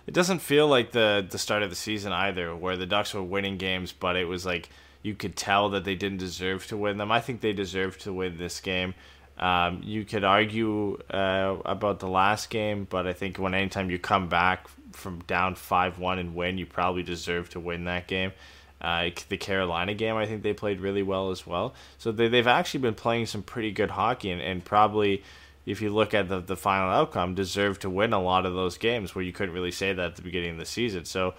It doesn't feel like the the start of the season either, where the Ducks were winning games, but it was like you could tell that they didn't deserve to win them. I think they deserved to win this game. Um, you could argue uh, about the last game, but I think when anytime you come back from down five one and win, you probably deserve to win that game. Uh, the Carolina game, I think they played really well as well. So they, they've actually been playing some pretty good hockey, and, and probably, if you look at the, the final outcome, deserve to win a lot of those games where you couldn't really say that at the beginning of the season. So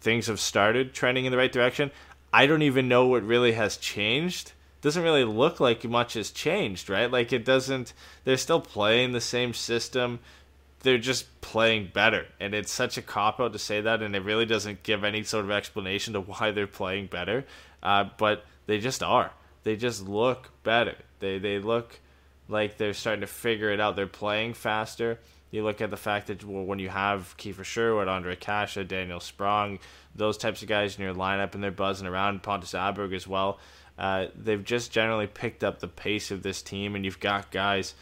things have started trending in the right direction. I don't even know what really has changed. Doesn't really look like much has changed, right? Like it doesn't. They're still playing the same system they're just playing better. And it's such a cop out to say that, and it really doesn't give any sort of explanation to why they're playing better. Uh, but they just are. They just look better. They they look like they're starting to figure it out. They're playing faster. You look at the fact that well, when you have Kiefer Sherwood, Ondrej Kase, Daniel Sprong, those types of guys in your lineup, and they're buzzing around Pontus Aberg as well. Uh, they've just generally picked up the pace of this team, and you've got guys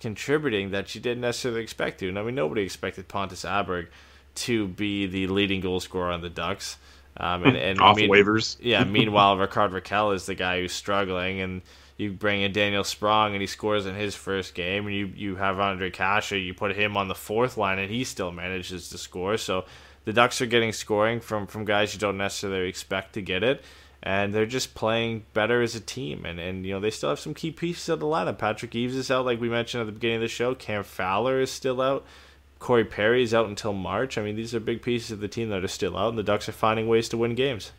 contributing that you didn't necessarily expect to. And I mean, nobody expected Pontus Aberg to be the leading goal scorer on the Ducks. Um, and, and *laughs* Off mean- waivers. yeah. Meanwhile, Rickard Rakell is the guy who's struggling, and you bring in Daniel Sprong, and he scores in his first game, and you you have Ondrej Kase, you put him on the fourth line, and he still manages to score. So the Ducks are getting scoring from from guys you don't necessarily expect to get it. And they're just playing better as a team, and, and you know they still have some key pieces of the lineup. Patrick Eaves is out, like we mentioned at the beginning of the show. Cam Fowler is still out. Corey Perry is out until March. I mean, these are big pieces of the team that are still out, and the Ducks are finding ways to win games.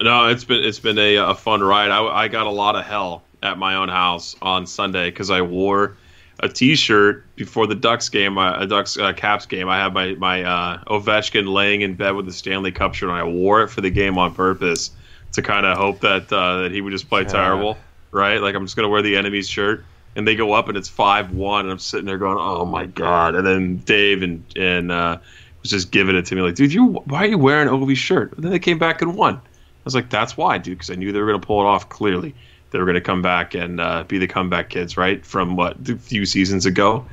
No, it's been it's been a, a fun ride. I, I got a lot of hell at my own house on Sunday because I wore a T-shirt before the Ducks game, uh, a Ducks uh, Caps game. I had my my uh, Ovechkin laying in bed with the Stanley Cup shirt, and I wore it for the game on purpose to kind of hope that uh, that he would just play terrible, right? Like I'm just gonna wear the enemy's shirt, and they go up and it's five one, and I'm sitting there going, oh my god! And then Dave and and uh, was just giving it to me like, dude, you why are you wearing Ovi's shirt? And then they came back and won. I was like, that's why, dude, because I knew they were going to pull it off. Clearly, they were going to come back and uh, be the comeback kids, right? From what a few seasons ago.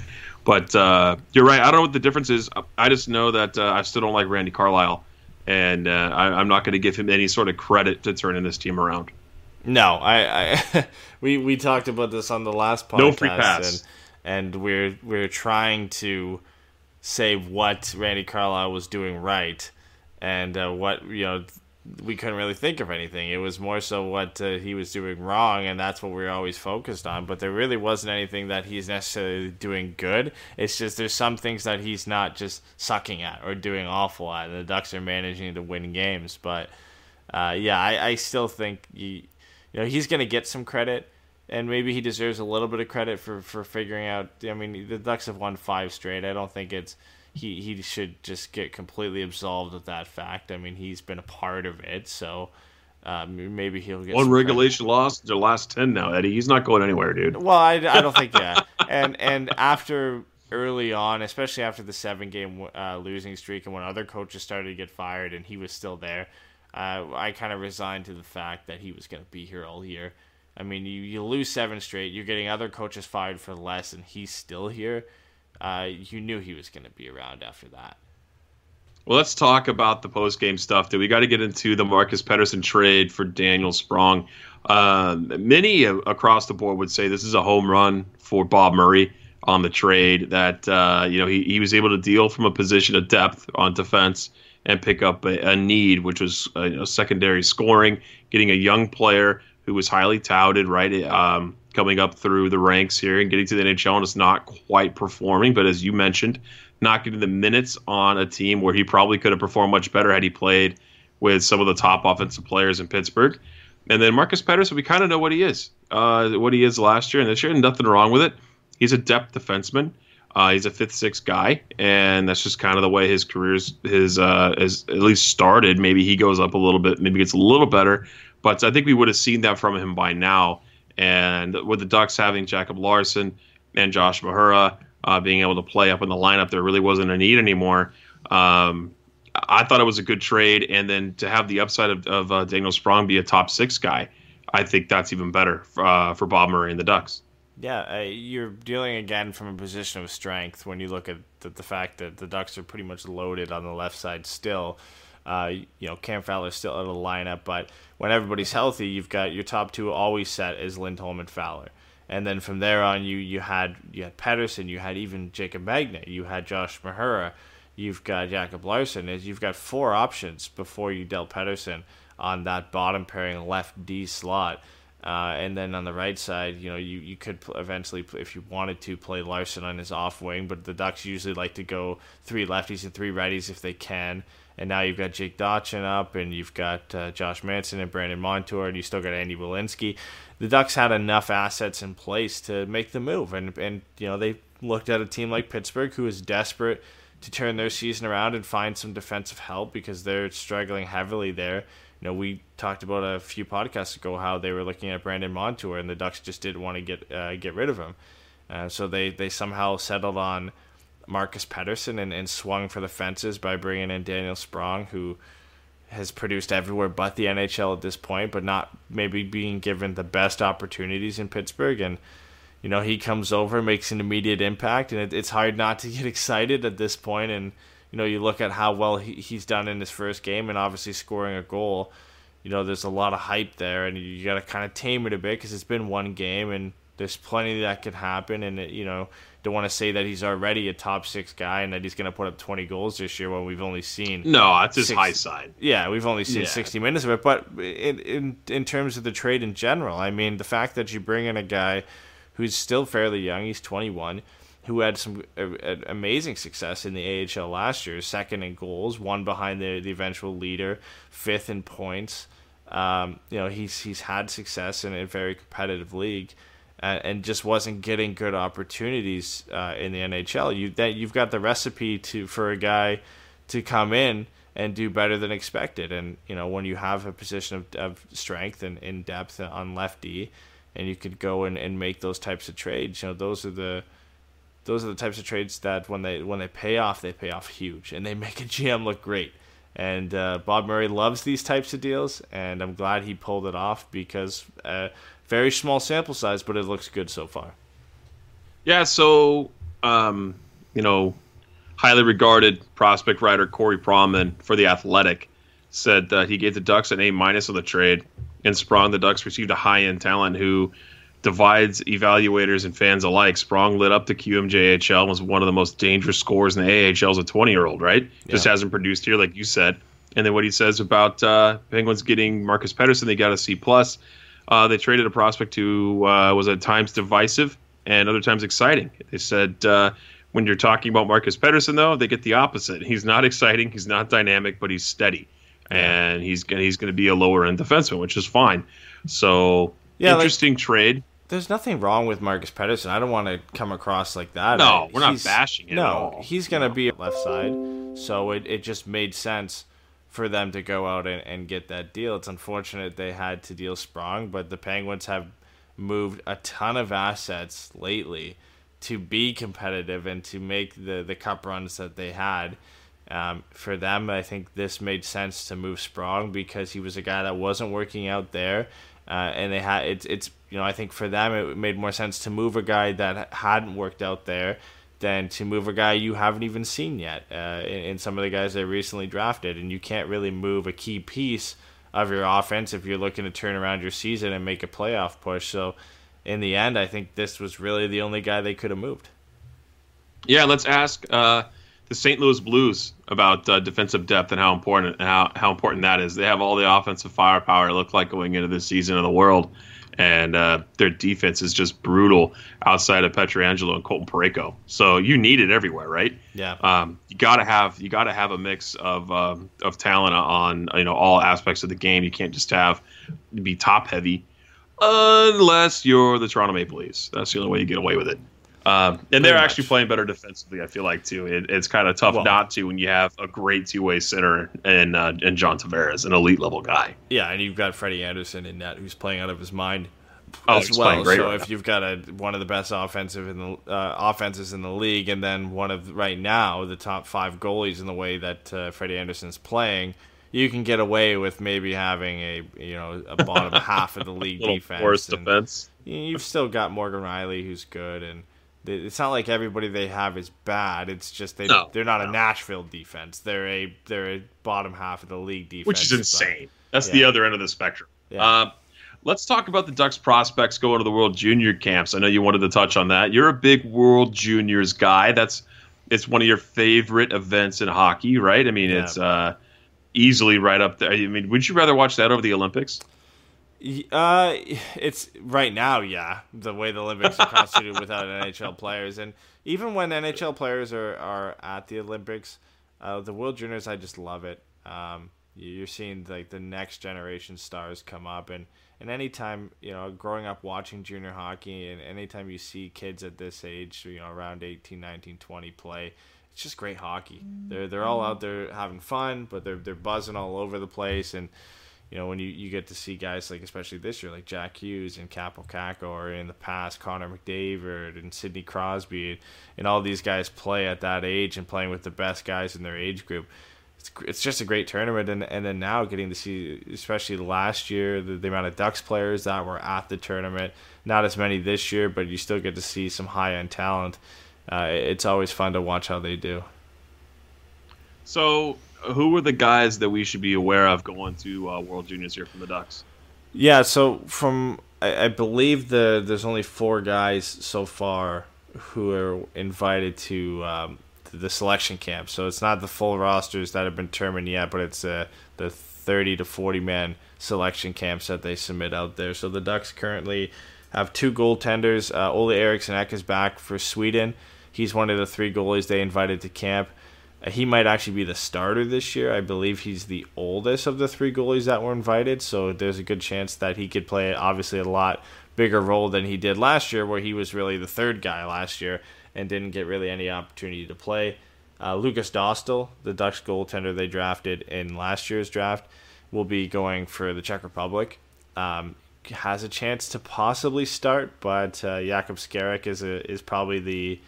But uh, you're right. I don't know what the difference is. I just know that uh, I still don't like Randy Carlyle, and uh, I, I'm not going to give him any sort of credit to turning this team around. No, I, I *laughs* we we talked about this on the last podcast, No free pass. and and we're we're trying to say what Randy Carlyle was doing right, and uh, what you know we couldn't really think of anything. It was more so what uh, he was doing wrong, and that's what we are always focused on. But there really wasn't anything that he's necessarily doing good. It's just there's some things that he's not just sucking at or doing awful at, the Ducks are managing to win games. But uh, yeah, I, I still think he, you know he's going to get some credit, and maybe he deserves a little bit of credit for for figuring out. I mean, the Ducks have won five straight. I don't think it's he he should just get completely absolved of that fact. I mean, he's been a part of it, so um, maybe he'll get One credit. regulation loss, the last ten now, Eddie. He's not going anywhere, dude. Well, I, I don't think *laughs* yeah, and and after early on, especially after the seven game uh, losing streak, and when other coaches started to get fired, and he was still there, uh, I kind of resigned to the fact that he was going to be here all year. I mean, you, you lose seven straight, you're getting other coaches fired for less, and he's still here. Uh, you knew he was going to be around after that. Well, let's talk about the post game stuff. Dude, we got to get into the Marcus Pettersson trade for Daniel Sprong. Um, many across the board would say this is a home run for Bob Murray on the trade. That uh, you know he, he was able to deal from a position of depth on defense and pick up a, a need, which was uh, you know, secondary scoring, getting a young player who was highly touted, right? Um, coming up through the ranks here and getting to the NHL and is not quite performing, but as you mentioned, not getting the minutes on a team where he probably could have performed much better had he played with some of the top offensive players in Pittsburgh. And then Marcus Pettersson, we kind of know what he is, uh, what he is last year and this year, and nothing wrong with it. He's a depth defenseman. Uh, he's a fifth, sixth guy, and that's just kind of the way his career's his uh, has at least started. Maybe he goes up a little bit, maybe gets a little better, but I think we would have seen that from him by now. And with the Ducks having Jacob Larsson and Josh Mahura uh, being able to play up in the lineup, there really wasn't a need anymore. Um, I thought it was a good trade, and then to have the upside of, of uh, Daniel Sprong be a top six guy, I think that's even better for, uh, for Bob Murray and the Ducks. Yeah, uh, you're dealing again from a position of strength when you look at the, the fact that the Ducks are pretty much loaded on the left side still. Uh, you know, Cam Fowler's still out of the lineup, but when everybody's healthy, you've got your top two always set as Lindholm and Fowler. And then from there on, you, you had you had Pettersson, you had even Jaycob Megna, you had Josh Mahura, you've got Jacob Larsson. Is you've got four options before you dealt Pettersson on that bottom pairing left D slot. Uh, and then on the right side, you know, you, you could eventually, if you wanted to, play Larsson on his off wing, but the Ducks usually like to go three lefties and three righties if they can. And now you've got Jake Dotchin up, and you've got uh, Josh Manson and Brandon Montour, and you still got Andy Welinski. The Ducks had enough assets in place to make the move, and and you know they looked at a team like Pittsburgh, who is desperate to turn their season around and find some defensive help because they're struggling heavily there. You know, we talked about a few podcasts ago how they were looking at Brandon Montour, and the Ducks just didn't want to get uh, get rid of him. Uh, so they, they somehow settled on Marcus Pettersson and, and swung for the fences by bringing in Daniel Sprong, who has produced everywhere but the NHL at this point, but not maybe being given the best opportunities in Pittsburgh. And, you know, he comes over, makes an immediate impact, and it, it's hard not to *laughs* get excited at this point. And, you know, you look at how well he, he's done in his first game and obviously scoring a goal. You know, there's a lot of hype there, and you got to kind of tame it a bit because it's been one game, and there's plenty that could happen. And it, you know, don't want to say that he's already a top six guy and that he's going to put up 20 goals this year when we've only seen No, that's his high side. yeah, we've only seen Yeah. 60 minutes of it, but in, in in terms of the trade in general, I mean, the fact that you bring in a guy who's still fairly young, he's 21, who had some uh, uh, amazing success in the AHL last year, second in goals, one behind the, the eventual leader, fifth in points. Um, you know, he's he's had success in a very competitive league. And, just wasn't getting good opportunities uh, in the NHL. You that you've got the recipe to for a guy to come in and do better than expected. And you know when you have a position of, of strength and in depth on lefty, and you could go and, and make those types of trades. You know those are the those are the types of trades that when they when they pay off, they pay off huge, and they make a GM look great. And uh, Bob Murray loves these types of deals, and I'm glad he pulled it off because uh, very small sample size, but it looks good so far. Yeah, so um, you know, highly regarded prospect writer Corey Pronman for the Athletic said that he gave the Ducks an A minus on the trade, and Sprong the Ducks received a high end talent who divides evaluators and fans alike. Sprong lit up the QMJHL and was one of the most dangerous scores in the AHL as a 20 year old, right? Just hasn't produced here, like you said. And then what he says about uh, Penguins getting Marcus Pettersson, they got a C plus. Uh, they traded a prospect who uh, was at times divisive and other times exciting. They said uh, when you're talking about Marcus Pettersson, though, they get the opposite. He's not exciting, he's not dynamic, but he's steady, and he's gonna, he's going to be a lower end defenseman, which is fine. So Yeah, like- interesting trade. There's nothing wrong with Marcus Pettersson. I don't want to come across like that. No, I- we're not bashing it No, at all. he's going to be left side, so it, it just made sense for them to go out and, and get that deal. It's unfortunate they had to deal Sprong, but the Penguins have moved a ton of assets lately to be competitive and to make the, the cup runs that they had. Um, for them, I think this made sense to move Sprong because he was a guy that wasn't working out there, uh, and they had it's it's you know I think for them it made more sense to move a guy that hadn't worked out there than to move a guy you haven't even seen yet uh, in, in some of the guys they recently drafted, and you can't really move a key piece of your offense if you're looking to turn around your season and make a playoff push. So. In the end, I think this was really the only guy they could have moved. Yeah, let's ask uh, the St. Louis Blues about uh, defensive depth and how important how, how important that is. They have all the offensive firepower it looked like going into this season of the world, and uh, their defense is just brutal outside of Pietrangelo and Colton Parayko. So you need it everywhere, right? Yeah. Um, you gotta have you gotta have a mix of um, of talent on you know all aspects of the game. You can't just have be top heavy unless you're the Toronto Maple Leafs. That's the only way you get away with it. Um, and they're Pretty actually playing better defensively. I feel like too. It, it's kind of tough Well- not to when you have a great two way center and uh, and John Tavares, an elite level guy. Yeah, and you've got Freddie Andersen in net, who's playing out of his mind Oh, as well. so right if now. you've got a one of the best offensive in the uh, offenses in the league, and then one of right now the top five goalies in the way that uh, Freddie Andersen's playing, you can get away with maybe having a you know a bottom *laughs* half of the league defense. and defense. You've still got Morgan Rielly, who's good, and it's not like everybody they have is bad. It's just they No, they're not no. a Nashville defense. They're a they're a bottom half of the league defense, which is but- insane. That's the other end of the spectrum. Yeah. Uh, let's talk about the Ducks prospects going to the World Junior camps. I know you wanted to touch on that. You're a big World Juniors guy. That's it's one of your favorite events in hockey, right? I mean, Yeah. it's uh, easily right up there. I mean, would you rather watch that over the Olympics? Y- Uh, it's right now, yeah. The way the Olympics are constituted *laughs* without NHL players, and even when NHL players are, are at the Olympics, uh, the World Juniors, I just love it. Um, you- you're seeing like the next generation stars come up, and and anytime you know, growing up watching junior hockey, and anytime you see kids at this age, you know, around 18, 19, 20 play. It's just great hockey. They're they're all out there having fun, but they're they're buzzing all over the place, and you know, when you, you get to see guys like, especially this year, like Jack Hughes and Kaapo Kakko, or in the past, Connor McDavid and Sidney Crosby, and all these guys play at that age and playing with the best guys in their age group. It's, it's just a great tournament. And, and then now getting to see, especially last year, the, the amount of Ducks players that were at the tournament. Not as many this year, but you still get to see some high end talent. Uh, it's always fun to watch how they do. So, who are the guys that we should be aware of going to uh, World Juniors here from the Ducks? Yeah, so from I, I believe the there's only four guys so far who are invited to, um, the selection camp. So it's not the full rosters that have been determined yet, but it's uh, the 30 to 40 man selection camps that they submit out there. So the Ducks currently have two goaltenders. Uh, Olle Eriksson is back for Sweden. He's one of the three goalies they invited to camp. He might actually be the starter this year. I believe he's the oldest of the three goalies that were invited, so there's a good chance that he could play obviously a lot bigger role than he did last year, where he was really the third guy last year and didn't get really any opportunity to play. Uh, Lukas Dostal, the Dutch goaltender they drafted in last year's draft, will be going for the Czech Republic. Um, has a chance to possibly start, but uh, Jakub Skarek is a, is probably the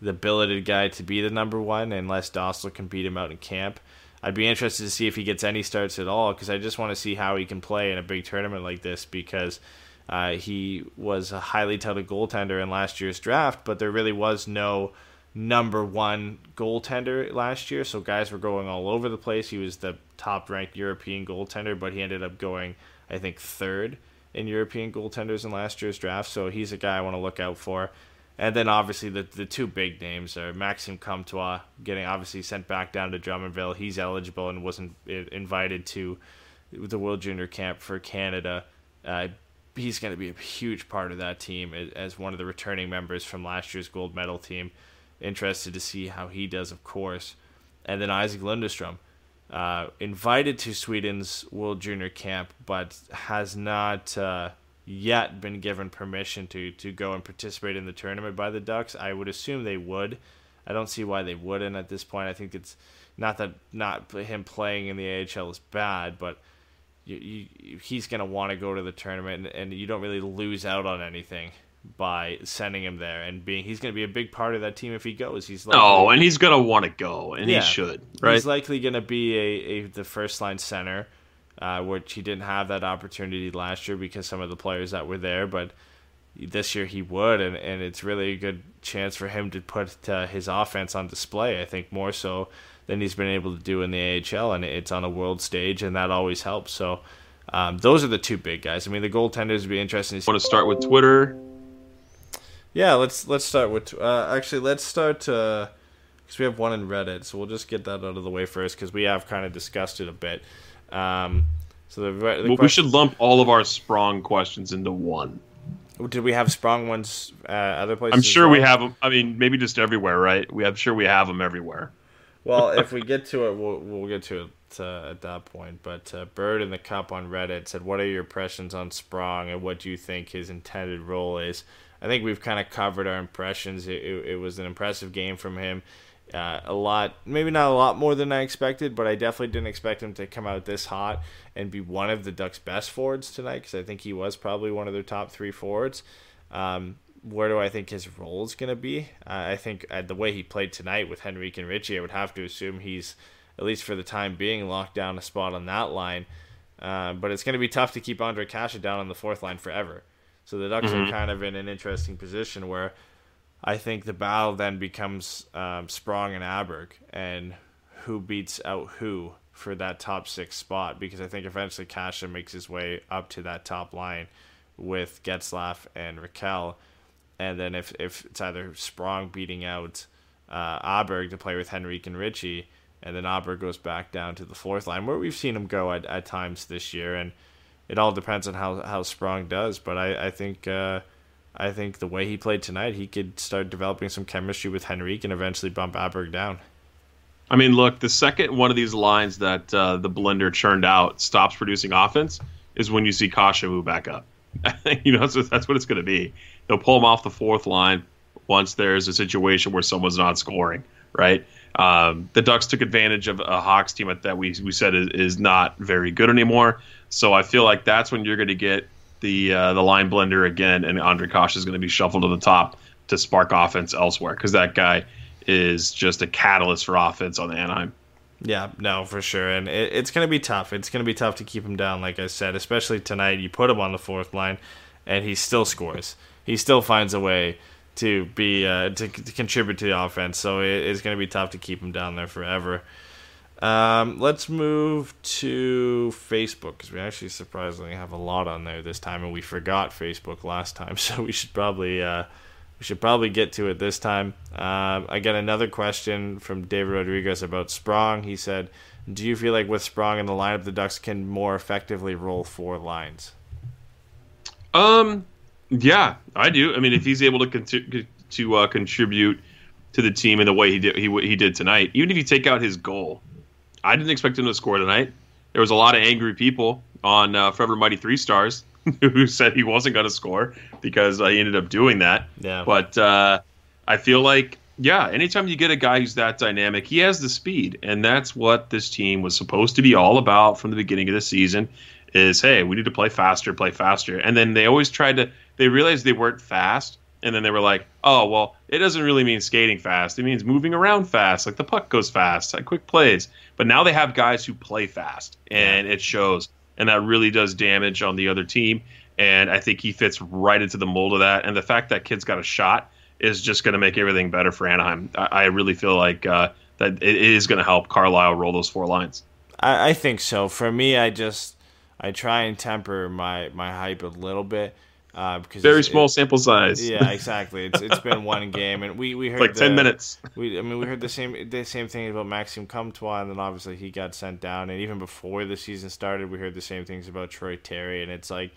the billeted guy to be the number one, unless Dostal can beat him out in camp. I'd be interested to see if he gets any starts at all, because I just want to see how he can play in a big tournament like this, because uh, he was a highly touted goaltender in last year's draft, but there really was no number one goaltender last year, so guys were going all over the place. He was the top ranked European goaltender, but he ended up going, I think, third in European goaltenders in last year's draft. So he's a guy I want to look out for. And then obviously the the two big names are Maxime Comtois getting obviously sent back down to Drummondville. He's eligible and wasn't invited to the World Junior Camp for Canada. Uh, he's going to be a huge part of that team as one of the returning members from last year's gold medal team. Interested to see how he does, of course. And then Isac Lundestrom, uh, invited to Sweden's World Junior Camp, but has not uh, yet been given permission to to go and participate in the tournament by the Ducks. I would assume they would. I don't see why they wouldn't at this point. I think it's not that not him playing in the AHL is bad, but you, you, he's going to want to go to the tournament, and, and, you don't really lose out on anything by sending him there and being. He's going to be a big part of that team if he goes. He's likely, oh, and he's going to want to go, and yeah, he should. Right? He's likely going to be a, a the first line center uh, which he didn't have that opportunity last year because some of the players that were there, but this year he would, and, and it's really a good chance for him to put uh, his offense on display. I think more so than he's been able to do in the AHL, and it's on a world stage, and that always helps. So um, those are the two big guys. I mean, the goaltenders would be interesting. To see. Want to start with Twitter? Yeah, let's let's start with uh, actually let's start because uh, we have one in Reddit, so we'll just get that out of the way first because we have kind of discussed it a bit. Um, so the, the well, question, we should lump all of our Sprong questions into one. Did we have Sprong ones uh, other places? I'm sure well? we have them. I mean, maybe just everywhere, right? We I'm sure we have them everywhere. Well, if we *laughs* get to it, we'll we'll get to it uh, at that point. But uh, Bird in the Cup on Reddit said, "What are your impressions on Sprong, and what do you think his intended role is?" I think we've kind of covered our impressions. It, it, it was an impressive game from him. Uh, a lot, maybe not a lot more than I expected, but I definitely didn't expect him to come out this hot and be one of the Ducks' best forwards tonight because I think he was probably one of their top three forwards. Um, where do I think his role is going to be? Uh, I think uh, the way he played tonight with Henrique and Ritchie, I would have to assume he's, at least for the time being, locked down a spot on that line. Uh, but it's going to be tough to keep Ondrej Kase down on the fourth line forever. So the Ducks mm-hmm. are kind of in an interesting position where I think the battle then becomes um, Sprong and Aberg, and who beats out who for that top six spot. Because I think eventually Kase makes his way up to that top line with Getzlaf and Rakell. And then if, if it's either Sprong beating out uh, Aberg to play with Henrique and Ritchie, and then Aberg goes back down to the fourth line, where we've seen him go at, at times this year. And it all depends on how, how Sprong does. But I, I think. Uh, I think the way he played tonight, he could start developing some chemistry with Henrique and eventually bump Aberg down. I mean, look, the second one of these lines that uh, the blender churned out stops producing offense is when you see Kase move back up. *laughs* you know, so that's what it's going to be. They'll pull him off the fourth line once there's a situation where someone's not scoring, right? Um, the Ducks took advantage of a Hawks team that we we said is, is not very good anymore. So I feel like that's when you're going to get the uh, the line blender again, and Ondrej Kase is going to be shuffled to the top to spark offense elsewhere because that guy is just a catalyst for offense on the Anaheim. Yeah, no, for sure, and it, it's going to be tough. It's going to be tough to keep him down, like I said, especially tonight. You put him on the fourth line, and he still scores. He still finds a way to be uh, to, to, contribute to the offense. So it, it's going to be tough to keep him down there forever. Um, let's move to Facebook because we actually surprisingly have a lot on there this time, and we forgot Facebook last time, *laughs* so we should probably uh, we should probably get to it this time. Um, I got another question from David Rodriguez about Sprong. He said, "Do you feel like with Sprong in the lineup, the Ducks can more effectively roll four lines?" Um, yeah, I do. I mean, if he's able to con- to uh, contribute to the team in the way he did he he did tonight, even if you take out his goal, I didn't expect him to score tonight. There was a lot of angry people on uh, Forever Mighty Three Stars *laughs* who said he wasn't going to score because uh, he ended up doing that. Yeah. But uh, I feel like, yeah, anytime you get a guy who's that dynamic, he has the speed, and that's what this team was supposed to be all about from the beginning of the season. Is hey, we need to play faster, play faster, and then they always tried to. They realized they weren't fast, and then they were like, oh well, it doesn't really mean skating fast. It means moving around fast, like the puck goes fast, like quick plays. But now they have guys who play fast, and it shows, and that really does damage on the other team. And I think he fits right into the mold of that. And the fact that kid's got a shot is just going to make everything better for Anaheim. I, I really feel like uh, that it is going to help Carlyle roll those four lines. I, I think so. For me, I just I try and temper my my hype a little bit uh, because Very small sample size. yeah, *laughs* exactly. It's it's been one game, and we we heard like ten minutes. We I mean we heard the same the same thing about Maxime Comtois, and then obviously he got sent down, and even before the season started, we heard the same things about Troy Terry, and it's like.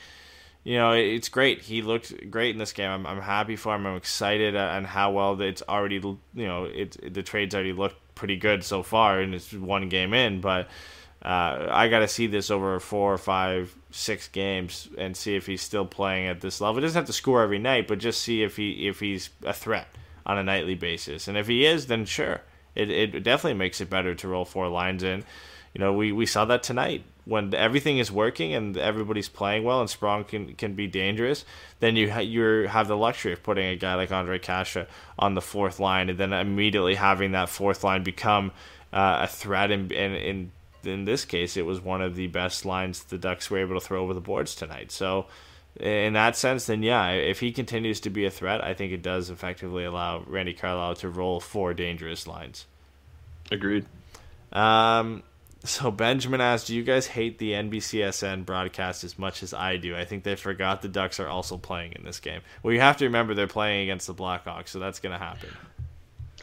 You know, it- it's great. He looked great in this game. I'm, I'm happy for him. I'm excited on how well it's already, you know, it the trades already looked pretty good so far, and it's one game in. But uh, I got to see this over four, or five, six games and see if he's still playing at this level. He doesn't have to score every night, but just see if he if he's a threat on a nightly basis. And if he is, then sure, it it definitely makes it better to roll four lines in. You know, we, we saw that tonight when everything is working and everybody's playing well and Sprong can can be dangerous. Then you ha- you have the luxury of putting a guy like Ondrej Kase on the fourth line and then immediately having that fourth line become uh, a threat and and. and in this case, it was one of the best lines the Ducks were able to throw over the boards tonight. So, in that sense, then yeah, if he continues to be a threat, I think it does effectively allow Randy Carlyle to roll four dangerous lines. Agreed. Um, so Benjamin asked, "Do you guys hate the NBCSN broadcast as much as I do? I think they forgot the Ducks are also playing in this game. Well, you have to remember they're playing against the Blackhawks, so that's going to happen.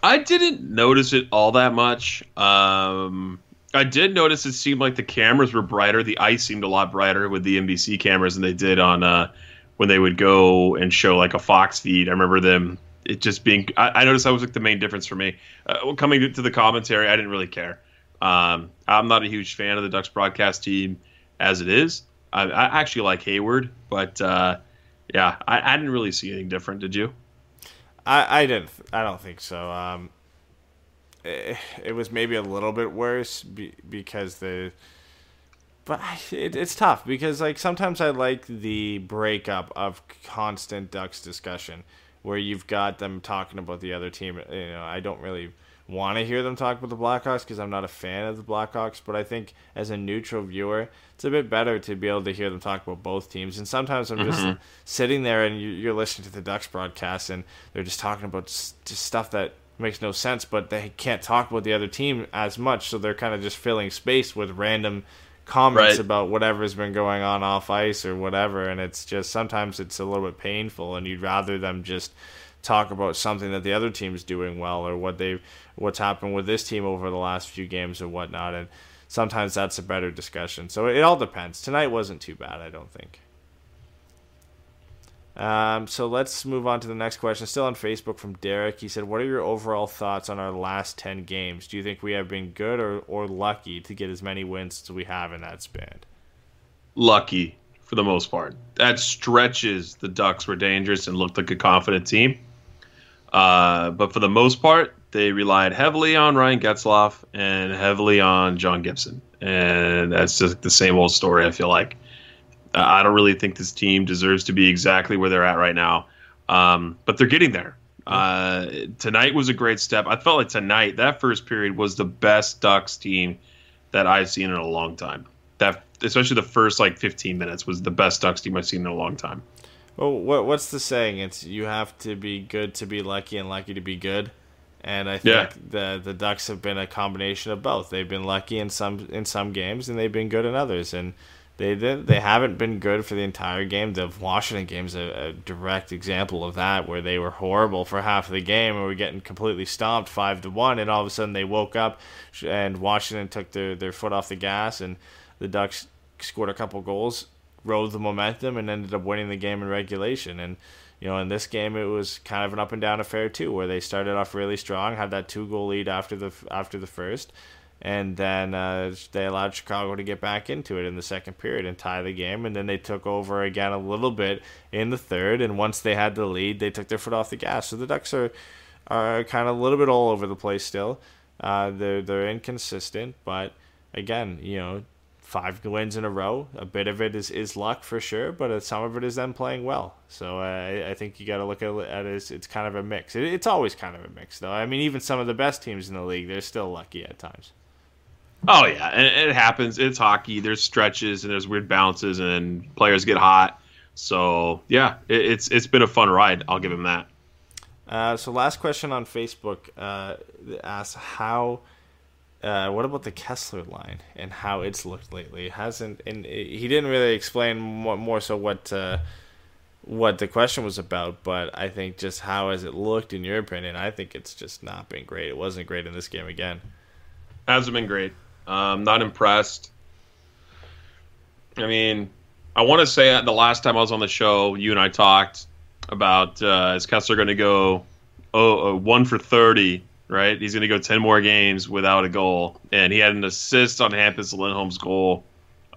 I didn't notice it all that much. Um, I did notice it seemed like the cameras were brighter. The ice seemed a lot brighter with the NBC cameras than they did on uh, when they would go and show like a Fox feed. I remember them it just being. I, I noticed that was like the main difference for me. Uh, coming to the commentary, I didn't really care. Um, I'm not a huge fan of the Ducks broadcast team as it is. I, I actually like Hayward, but uh, yeah, I, I didn't really see anything different. Did you? I, I didn't. I don't think so. Um, it, it was maybe a little bit worse be, because the. But it, it's tough because like sometimes I like the breakup of constant Ducks discussion where you've got them talking about the other team. You know, I don't really want to hear them talk about the Blackhawks because I'm not a fan of the Blackhawks. But I think as a neutral viewer, it's a bit better to be able to hear them talk about both teams. And sometimes I'm just mm-hmm. sitting there and you- you're listening to the Ducks broadcast and they're just talking about just stuff that makes no sense, but they can't talk about the other team as much, so they're kind of just filling space with random comments Right. about whatever's been going on off ice or whatever, and it's just sometimes it's a little bit painful, and you'd rather them just talk about something that the other team's doing well or what they what's happened with this team over the last few games or whatnot, and sometimes that's a better discussion. So it all depends. Tonight wasn't too bad, I don't think. Um, so let's move on to the next question. Still on Facebook from Derek. He said, What are your overall thoughts on our last 10 games? Do you think we have been good or, or lucky to get as many wins as we have in that span? lucky for the most part. That stretches the Ducks were dangerous and looked like a confident team. Uh, but for the most part, they relied heavily on Ryan Getzlaf and heavily on John Gibson. And that's just the same old story, I feel like. Uh, I don't really think this team deserves to be exactly where they're at right now. Um, but they're getting there. Uh, tonight was a great step. I felt like tonight, that first period was the best Ducks team that I've seen in a long time. That especially the first like 15 minutes was the best Ducks team I've seen in a long time. Well, what, what's the saying? It's you have to be good to be lucky and lucky to be good. And I think Yeah. the the Ducks have been a combination of both. They've been lucky in some in some games, and they've been good in others. And they did, they haven't been good for the entire game. The Washington game's a, a direct example of that, where they were horrible for half of the game, and were getting completely stomped five to one, and all of a sudden they woke up, and Washington took their their foot off the gas, and the Ducks scored a couple goals, rode the momentum, and ended up winning the game in regulation. And you know, in this game, it was kind of an up and down affair too, where they started off really strong, had that two goal lead after the after the first, and then uh, they allowed Chicago to get back into it in the second period and tie the game, and then they took over again a little bit in the third, and once they had the lead, they took their foot off the gas. So the Ducks are are kind of a little bit all over the place still. Uh, they're they're inconsistent, but again, you know, five wins in a row. A bit of it is, is luck for sure, but uh, some of it is them playing well. So uh, I, I think you got to look at it as it's kind of a mix. It, it's always kind of a mix, though. I mean, even some of the best teams in the league, they're still lucky at times. Oh yeah, and it happens. It's hockey. There's stretches and there's weird bounces, and players get hot. So yeah, it, it's it's been a fun ride. I'll give him that. Uh, so last question on Facebook uh, asks how. Uh, what about the Kesler line and how it's looked lately? It hasn't and he didn't really explain more, more so what uh, what the question was about, but I think just how has it looked in your opinion? I think it's just not been great. It wasn't great in this game again. Hasn't been great. Um, not impressed. I mean, I want to say the last time I was on the show, you and I talked about uh, is Kesler going to go oh, uh, one for thirty, right? He's going to go ten more games without a goal, and he had an assist on Hampus Lindholm's goal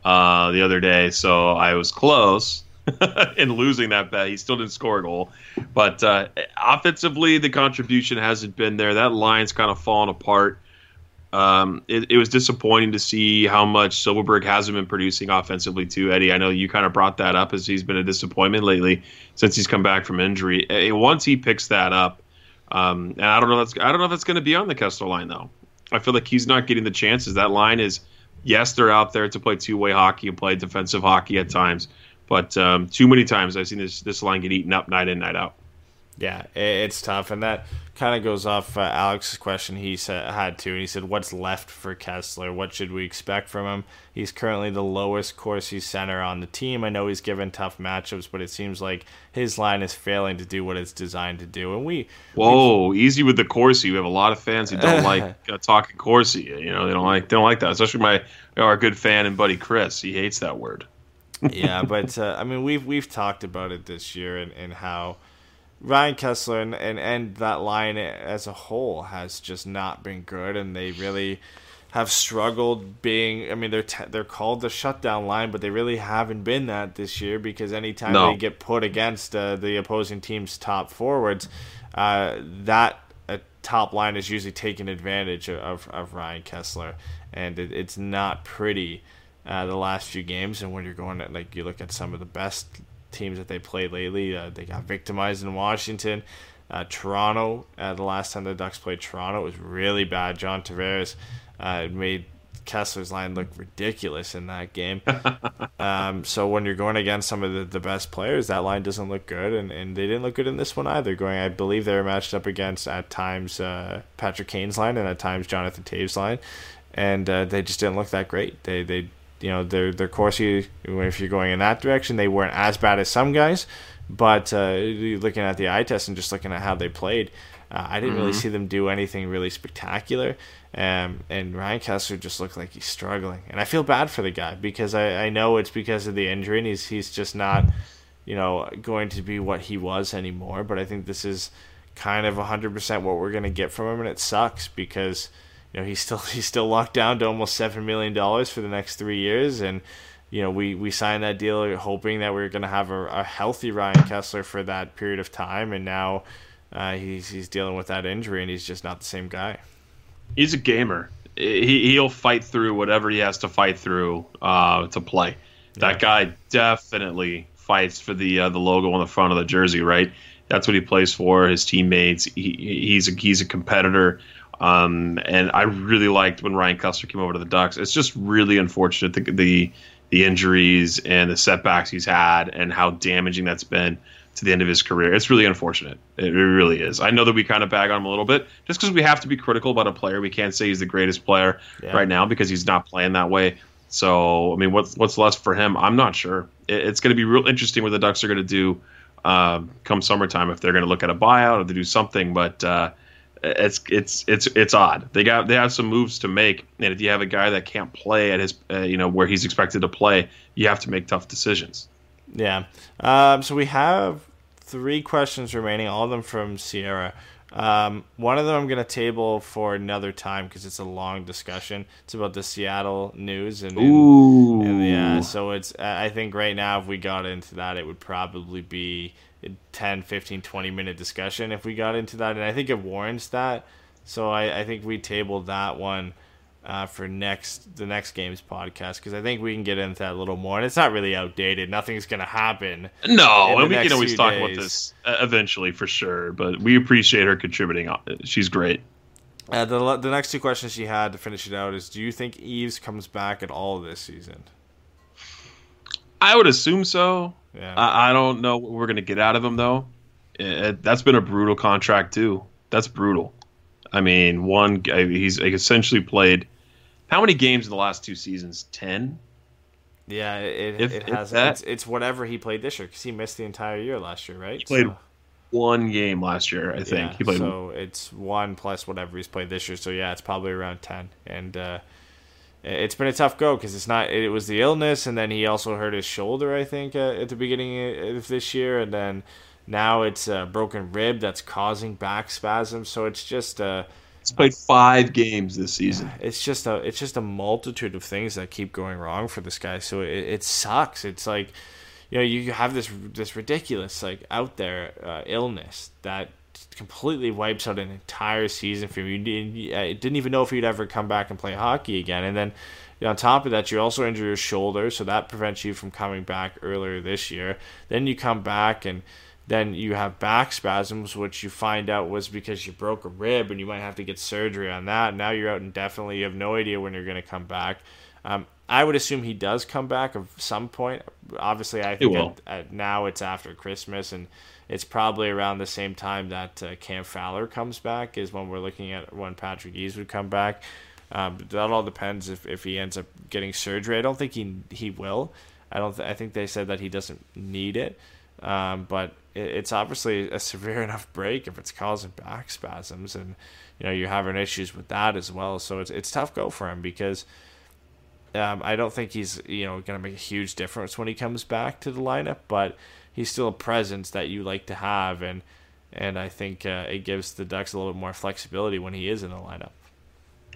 uh, the other day, so I was close *laughs* in losing that bet. He still didn't score a goal, but uh, offensively, the contribution hasn't been there. That line's kind of fallen apart. Um, it, it was disappointing to see how much Silfverberg hasn't been producing offensively too, Eddie. I know you kind of brought that up as he's been a disappointment lately since he's come back from injury. Once he picks that up, um, and I don't know that's I don't know if that's going to be on the Kesler line though. I feel like he's not getting the chances. That line is yes, they're out there to play two way hockey and play defensive hockey at times, but um, too many times I've seen this this line get eaten up night in night out. Yeah, it's tough, and that kind of goes off uh, Alex's question he said, had too. And he said, "What's left for Kesler? What should we expect from him? He's currently the lowest Corsi center on the team. I know he's given tough matchups, but it seems like his line is failing to do what it's designed to do. And we, Whoa, easy with the Corsi. We have a lot of fans who don't *laughs* like uh, talking Corsi. You know, they don't like they don't like that. Especially my our good fan and buddy Chris. He hates that word. yeah, *laughs* but uh, I mean, we've we've talked about it this year and, and how Ryan Kesler and, and and that line as a whole has just not been good, and they really have struggled being. I mean, they're t- they're called the shutdown line, but they really haven't been that this year because anytime No. they get put against uh, the opposing team's top forwards, uh, that uh, top line is usually taking advantage of, of Ryan Kesler, and it, it's not pretty uh, the last few games. And when you're going at like you look at some of the best teams that they played lately, uh, they got victimized in Washington. Uh, Toronto, uh, the last time the Ducks played Toronto, it was really bad. John Tavares uh, made Kesler's line look ridiculous in that game. *laughs* um, so when you're going against some of the, the best players, that line doesn't look good, and, and they didn't look good in this one either. Going, I believe they were matched up against at times uh, Patrick Kane's line and at times Jonathan Toews' line, and uh, they just didn't look that great. They they you know their their Corsi, if you're going in that direction, they weren't as bad as some guys, but uh, looking at the eye test and just looking at how they played. Uh, I didn't really see them do anything really spectacular. Um, and Ryan Kesler just looked like he's struggling. And I feel bad for the guy because I, I know it's because of the injury and he's, he's just not, you know, going to be what he was anymore. But I think this is kind of 100% what we're going to get from him. And it sucks because, you know, he's still, *laughs* he's still locked down to almost $7 million for the next three years. And, you know, we, we signed that deal hoping that we are going to have a, a healthy Ryan Kesler for that period of time. And now uh, he's, he's dealing with that injury and he's just not the same guy. He's a gamer. He he'll fight through whatever he has to fight through uh, to play. That guy definitely fights for the uh, the logo on the front of the jersey, right? That's what he plays for. His teammates. He, he's a, he's a competitor. Um, and I really liked when Ryan Kesler came over to the Ducks. It's just really unfortunate the, the the injuries and the setbacks he's had and how damaging that's been to the end of his career. It's really unfortunate. It really is. I know that we kind of bag on him a little bit just because we have to be critical about a player. We can't say he's the greatest player Yeah. right now because he's not playing that way. So I mean, what's what's left for him? I'm not sure. It, it's going to be real interesting what the Ducks are going to do um, come summertime if they're going to look at a buyout or to do something. But uh, it's it's it's it's odd. They got they have some moves to make, and if you have a guy that can't play at his uh, you know where he's expected to play, you have to make tough decisions. Yeah. Um, so we have three questions remaining, all of them from Sierra. Um, one of them I'm going to table for another time because it's a long discussion. It's about the Seattle news and, and- Ooh, and yeah, so it's I think right now if we got into that it would probably be 10, 15, 20 minute discussion if we got into that and I think it warrants that. So I, I think we tabled that one uh, for next the next game's podcast because I think we can get into that a little more and it's not really outdated. Nothing's gonna happen. No, and we can always talk days. about this uh, eventually for sure. But we appreciate her contributing. She's great. Uh, the the next two questions she had to finish it out is: Do you think Eaves comes back at all this season? I would assume so. Yeah. I, I don't know what we're gonna get out of him though. It, that's been a brutal contract too. That's brutal. I mean, one guy- eh, he's essentially played how many games in the last two seasons? Ten. Yeah, it, If- it has. that- it's, it's whatever he played this year because he missed the entire year last year, right? He played One game last year, I think. Yeah, he played. so it's one plus whatever he's played this year. So yeah, it's probably around ten. And uh, it's been a tough go because it's not. It was the illness, and then he also hurt his shoulder. I think uh, at the beginning of this year, and then now it's a broken rib that's causing back spasms. So it's just uh, he's played five games this season. it's just a it's just a multitude of things that keep going wrong for this guy. So it, it sucks. It's like you know you have this this ridiculous like out there uh, illness that completely wipes out an entire season for you. I didn't even know if you'd ever come back and play hockey again. And then on top of that, you also injure your shoulder, so that prevents you from coming back earlier this year. Then you come back and then you have back spasms, which you find out was because you broke a rib and you might have to get surgery on that. Now you're out indefinitely. You have no idea when you're going to come back. Um, I would assume he does come back at some point. Obviously, I think at, at now it's after Christmas, and it's probably around the same time that uh, Cam Fowler comes back is when we're looking at when Patrick Eaves would come back. Um, but that all depends if, if he ends up getting surgery. I don't think he he will. I don't. Th- I think they said that he doesn't need it. Um, but it's obviously a severe *laughs* enough break if it's causing back spasms, and you know you're having issues with that as well. So it's it's tough go for him because um, I don't think he's you know going to make a huge difference when he comes back to the lineup, but he's still a presence that you like to have, and and I think uh, it gives the Ducks a little bit more flexibility when he is in the lineup.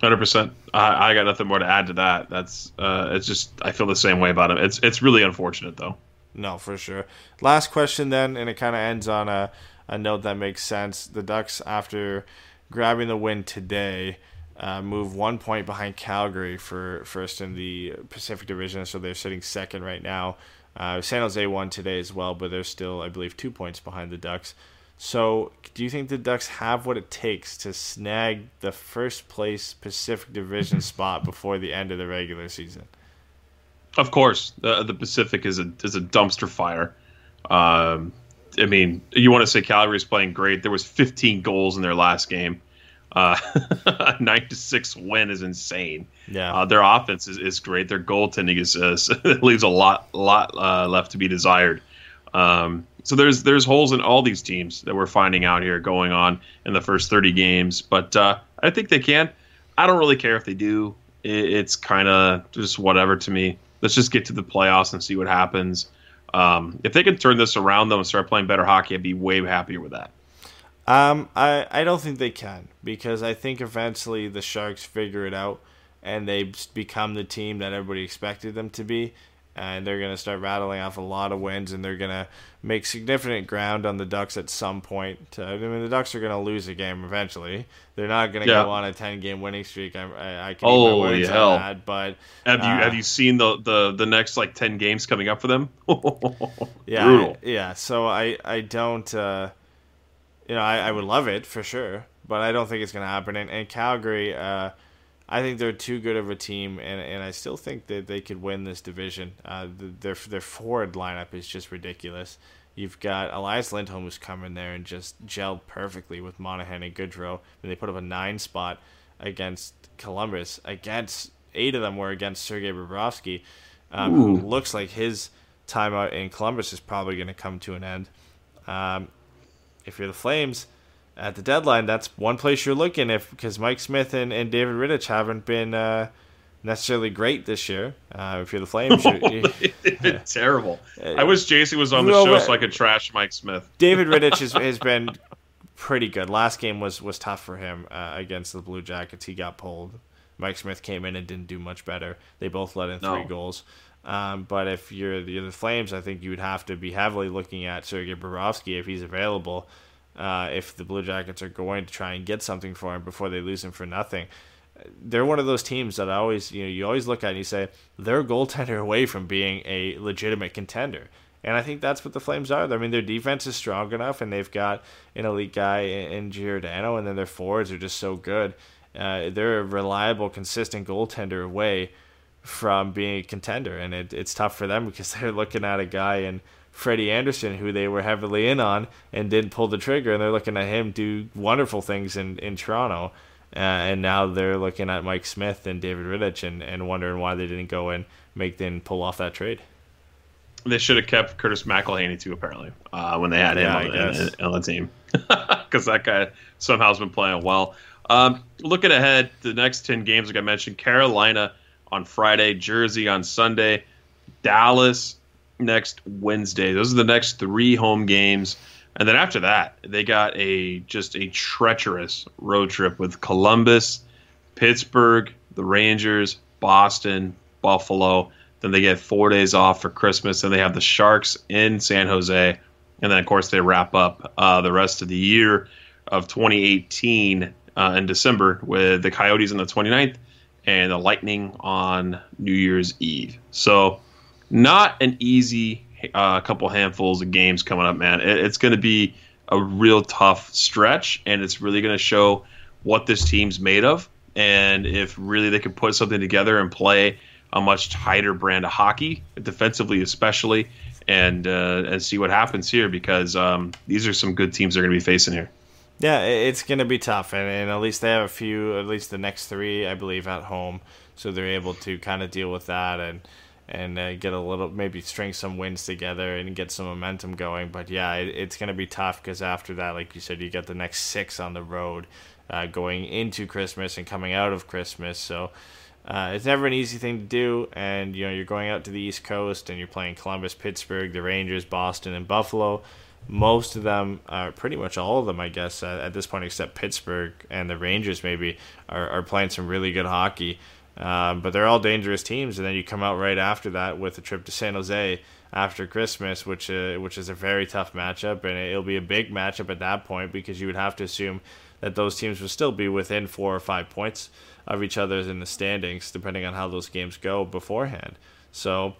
Hundred percent. I I got nothing more to add to that. That's uh, it's just I feel the same way about him. It's it's really unfortunate though. No, for sure. Last question then, and it kind of ends on a, a note that makes sense. The Ducks, after grabbing the win today, uh, move one point behind Calgary for first in the Pacific Division, so they're sitting second right now. Uh, San Jose won today as well, but they're still, I believe, two points behind the Ducks. So, do you think the Ducks have what it takes to snag the first place Pacific Division *laughs* spot before the end of the regular season? Of course, the the Pacific is a is a dumpster fire. Um, I mean, you want to say Calgary's playing great. There was 15 goals in their last game. Uh, *laughs* a nine to six win is insane. Yeah. Uh, their offense is, is great. Their goaltending is uh, *laughs* leaves a lot lot uh, left to be desired. Um, so there's there's holes in all these teams that we're finding out here going on in the first 30 games. But uh, I think they can. I don't really care if they do. It, it's kind of just whatever to me. Let's just get to the playoffs and see what happens. Um, if they can turn this around though and start playing better hockey, I'd be way happier with that. Um, I, I don't think they can because I think eventually the Sharks figure it out and they become the team that everybody expected them to be. And they're going to start rattling off a lot of wins and they're going to make significant ground on the Ducks at some point. Uh, I mean, the Ducks are going to lose a game eventually. They're not going to Yeah. go on a 10 game winning streak. I, I, I can eat my Holy words hell. that. But Have you Uh, have you seen the, the the next like 10 games coming up for them? *laughs* yeah, Brutal. yeah. So I I don't uh, you know I, I would love it for sure, but I don't think it's gonna happen. And, and Calgary, uh, I think they're too good of a team, and, and I still think that they could win this division. Uh, their their forward lineup is just ridiculous. You've got Elias Lindholm who's come in there and just gelled perfectly with Monahan and Gaudreau, and they put up a nine spot against Columbus. Against eight of them were against Sergei Bobrovsky, um, who looks like his time out in Columbus is probably going to come to an end. Um, if you're the Flames at the deadline, that's one place you're looking if because Mike Smith and, and David Rittich haven't been uh, necessarily great this year. Uh, if you're the Flames, you're, you been *laughs* terrible. *laughs* I wish Jason was on the No, show so I could trash Mike Smith. David Rittich has, *laughs* has been pretty good. Last game was was tough for him uh, against the Blue Jackets. He got pulled. Mike Smith came in and didn't do much better. They both let in three No. goals. Um, but if you're the, the Flames, I think you would have to be heavily looking at Sergei Bobrovsky if he's available. Uh, if the Blue Jackets are going to try and get something for him before they lose him for nothing, they're one of those teams that I always you know you always look at and you say they're a goaltender away from being a legitimate contender. And I think that's what the Flames are. I mean, their defense is strong enough, and they've got an elite guy in Giordano, and then their forwards are just so good. Uh, they're a reliable, consistent goaltender away from being a contender, and it, it's tough for them because *laughs* they're looking at a guy in Freddie Andersen who they were heavily in on and didn't pull the trigger, and they're looking at him do wonderful things in in Toronto. Uh, and now they're looking at Mike Smith and David Rittich and, and wondering why they didn't go and make them pull off that trade. They should have kept Curtis McElhinney too, apparently, uh, when they had him Yeah, I on, on the team, *laughs* because that guy somehow has been playing well. Um, looking ahead, the next ten games, like I mentioned, Carolina on Friday, Jersey on Sunday, Dallas next Wednesday. Those are the next three home games, and then after that, they got a just a treacherous road trip with Columbus, Pittsburgh, the Rangers, Boston, Buffalo. Then they get four days off for Christmas. Then they have the Sharks in San Jose. And then, of course, they wrap up uh, the rest of the year of 2018 uh, in December with the Coyotes on the 29th and the Lightning on New Year's Eve. So, not an easy uh, couple handfuls of games coming up, man. It, it's going to be a real tough stretch, and it's really going to show what this team's made of and if really they can put something together and play a much tighter brand of hockey, defensively especially, and uh, and see what happens here because um, these are some good teams they're going to be facing here. Yeah, it's going to be tough, and, and at least they have a few, at least the next three, I believe, at home, so they're able to kind of deal with that and and uh, get a little, maybe string some wins together and get some momentum going. But yeah, it, it's going to be tough because after that, like you said, you get the next six on the road, uh, going into Christmas and coming out of Christmas, so. Uh, it's never an easy thing to do, and you know you're going out to the East Coast and you're playing Columbus, Pittsburgh, the Rangers, Boston, and Buffalo. Most of them, are pretty much all of them, I guess, uh, at this point, except Pittsburgh and the Rangers, maybe are, are playing some really good hockey. Um, but they're all dangerous teams, and then you come out right after that with a trip to San Jose after Christmas, which uh, which is a very tough matchup, and it'll be a big matchup at that point because you would have to assume that those teams would still be within four or five points of each other in the standings, depending on how those games go beforehand. So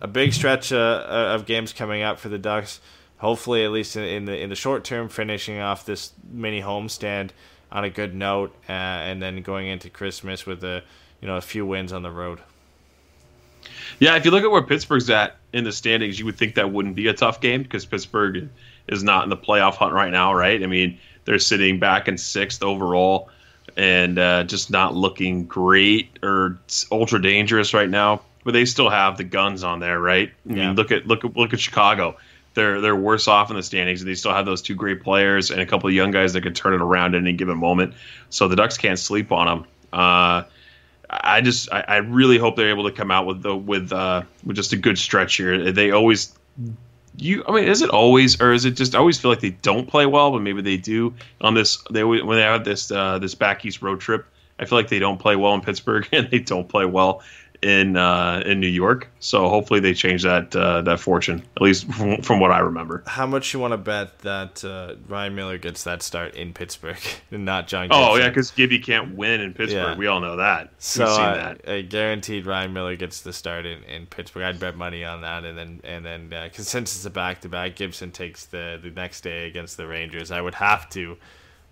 a big stretch uh, of games coming up for the Ducks. Hopefully, at least in, in the in the short term, finishing off this mini homestand on a good note, uh, and then going into Christmas with a you know a few wins on the road. Yeah, if you look at where Pittsburgh's at in the standings, you would think that wouldn't be a tough game because Pittsburgh is not in the playoff hunt right now, right? I mean, they're sitting back in sixth overall and uh, just not looking great or ultra dangerous right now. But they still have the guns on there, right? I Yeah. mean, look at look at look at Chicago. They're they're worse off in the standings, and they still have those two great players and a couple of young guys that could turn it around at any given moment. So the Ducks can't sleep on them. Uh, I just I, I really hope they're able to come out with the with uh with just a good stretch here. They always you I mean is it always or is it just I always feel like they don't play well, but maybe they do on this they when they have this uh this back east road trip. I feel like they don't play well in Pittsburgh *laughs* and they don't play well in uh in New York. So hopefully they change that uh that fortune at least from, from what I remember. How much you want to bet that uh, Ryan Miller gets that start in Pittsburgh *laughs* and not John? Oh yeah, because Gibby can't win in Pittsburgh. Yeah. We all know that. So uh, that. I guaranteed Ryan Miller gets the start in, in Pittsburgh. I'd bet money on that, and then and then because since it's a back to back, Gibson takes the the next day against the Rangers. I would have to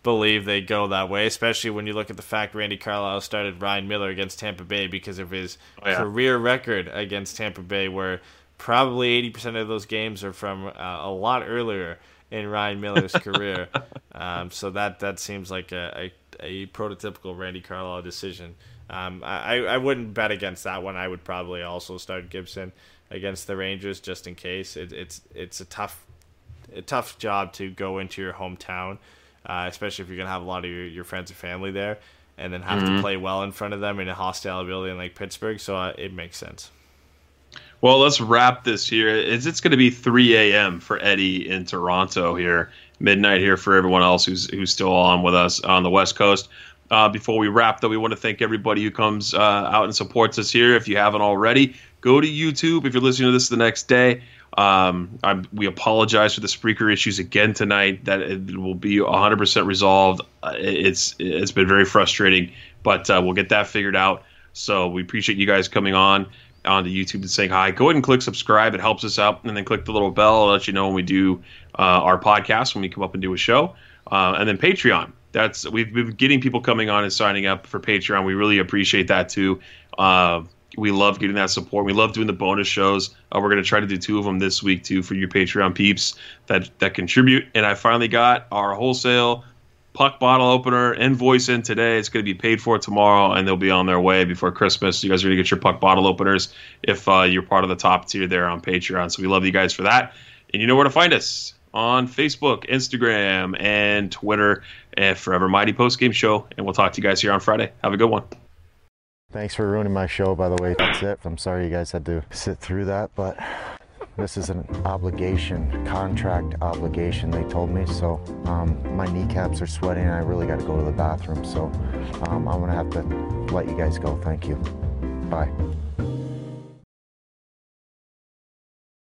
believe they go that way, especially when you look at the fact Randy Carlyle started Ryan Miller against Tampa Bay because of his Oh, yeah. career record against Tampa Bay, where probably 80% of those games are from uh, a lot earlier in Ryan Miller's career. *laughs* Um, so that that seems like a, a, a prototypical Randy Carlyle decision. Um, I, I wouldn't bet against that one. I would probably also start Gibson against the Rangers just in case. It, it's it's a tough a tough job to go into your hometown, uh, especially if you're gonna have a lot of your, your friends and family there, and then have to play well in front of them in a hostile building like Pittsburgh. So uh, it makes sense. Well, let's wrap this here. Is it's going to be 3 a.m. for Eddie in Toronto here, midnight here for everyone else who's who's still on with us on the West Coast. Uh, before we wrap, though, we want to thank everybody who comes uh, out and supports us here. If you haven't already, go to YouTube. If you're listening to this the next day, um, we apologize for the Spreaker issues again tonight. That it will be 100% resolved. Uh, it's it's been very frustrating, but uh, we'll get that figured out. So we appreciate you guys coming on onto YouTube and saying hi. Go ahead and click subscribe; it helps us out, and then click the little bell. It'll let you know when we do uh, our podcast when we come up and do a show, uh, and then Patreon. That's we've been getting people coming on and signing up for Patreon. We really appreciate that too. Uh, we love getting that support. We love doing the bonus shows. Uh, we're going to try to do two of them this week too for your Patreon peeps that that contribute. And I finally got our wholesale puck bottle opener invoice in today. It's going to be paid for tomorrow, and they'll be on their way before Christmas. You guys are going to get your puck bottle openers if uh, you're part of the top tier there on Patreon. So we love you guys for that. And you know where to find us on Facebook, Instagram, and Twitter at Forever Mighty Post Game Show. And we'll talk to you guys here on Friday. Have a good one. Thanks for ruining my show, by the way. That's it. I'm sorry you guys had to sit through that, but this is an obligation, contract obligation, they told me. So um, my kneecaps are sweating and I really got to go to the bathroom. So um, I'm going to have to let you guys go. Thank you. Bye.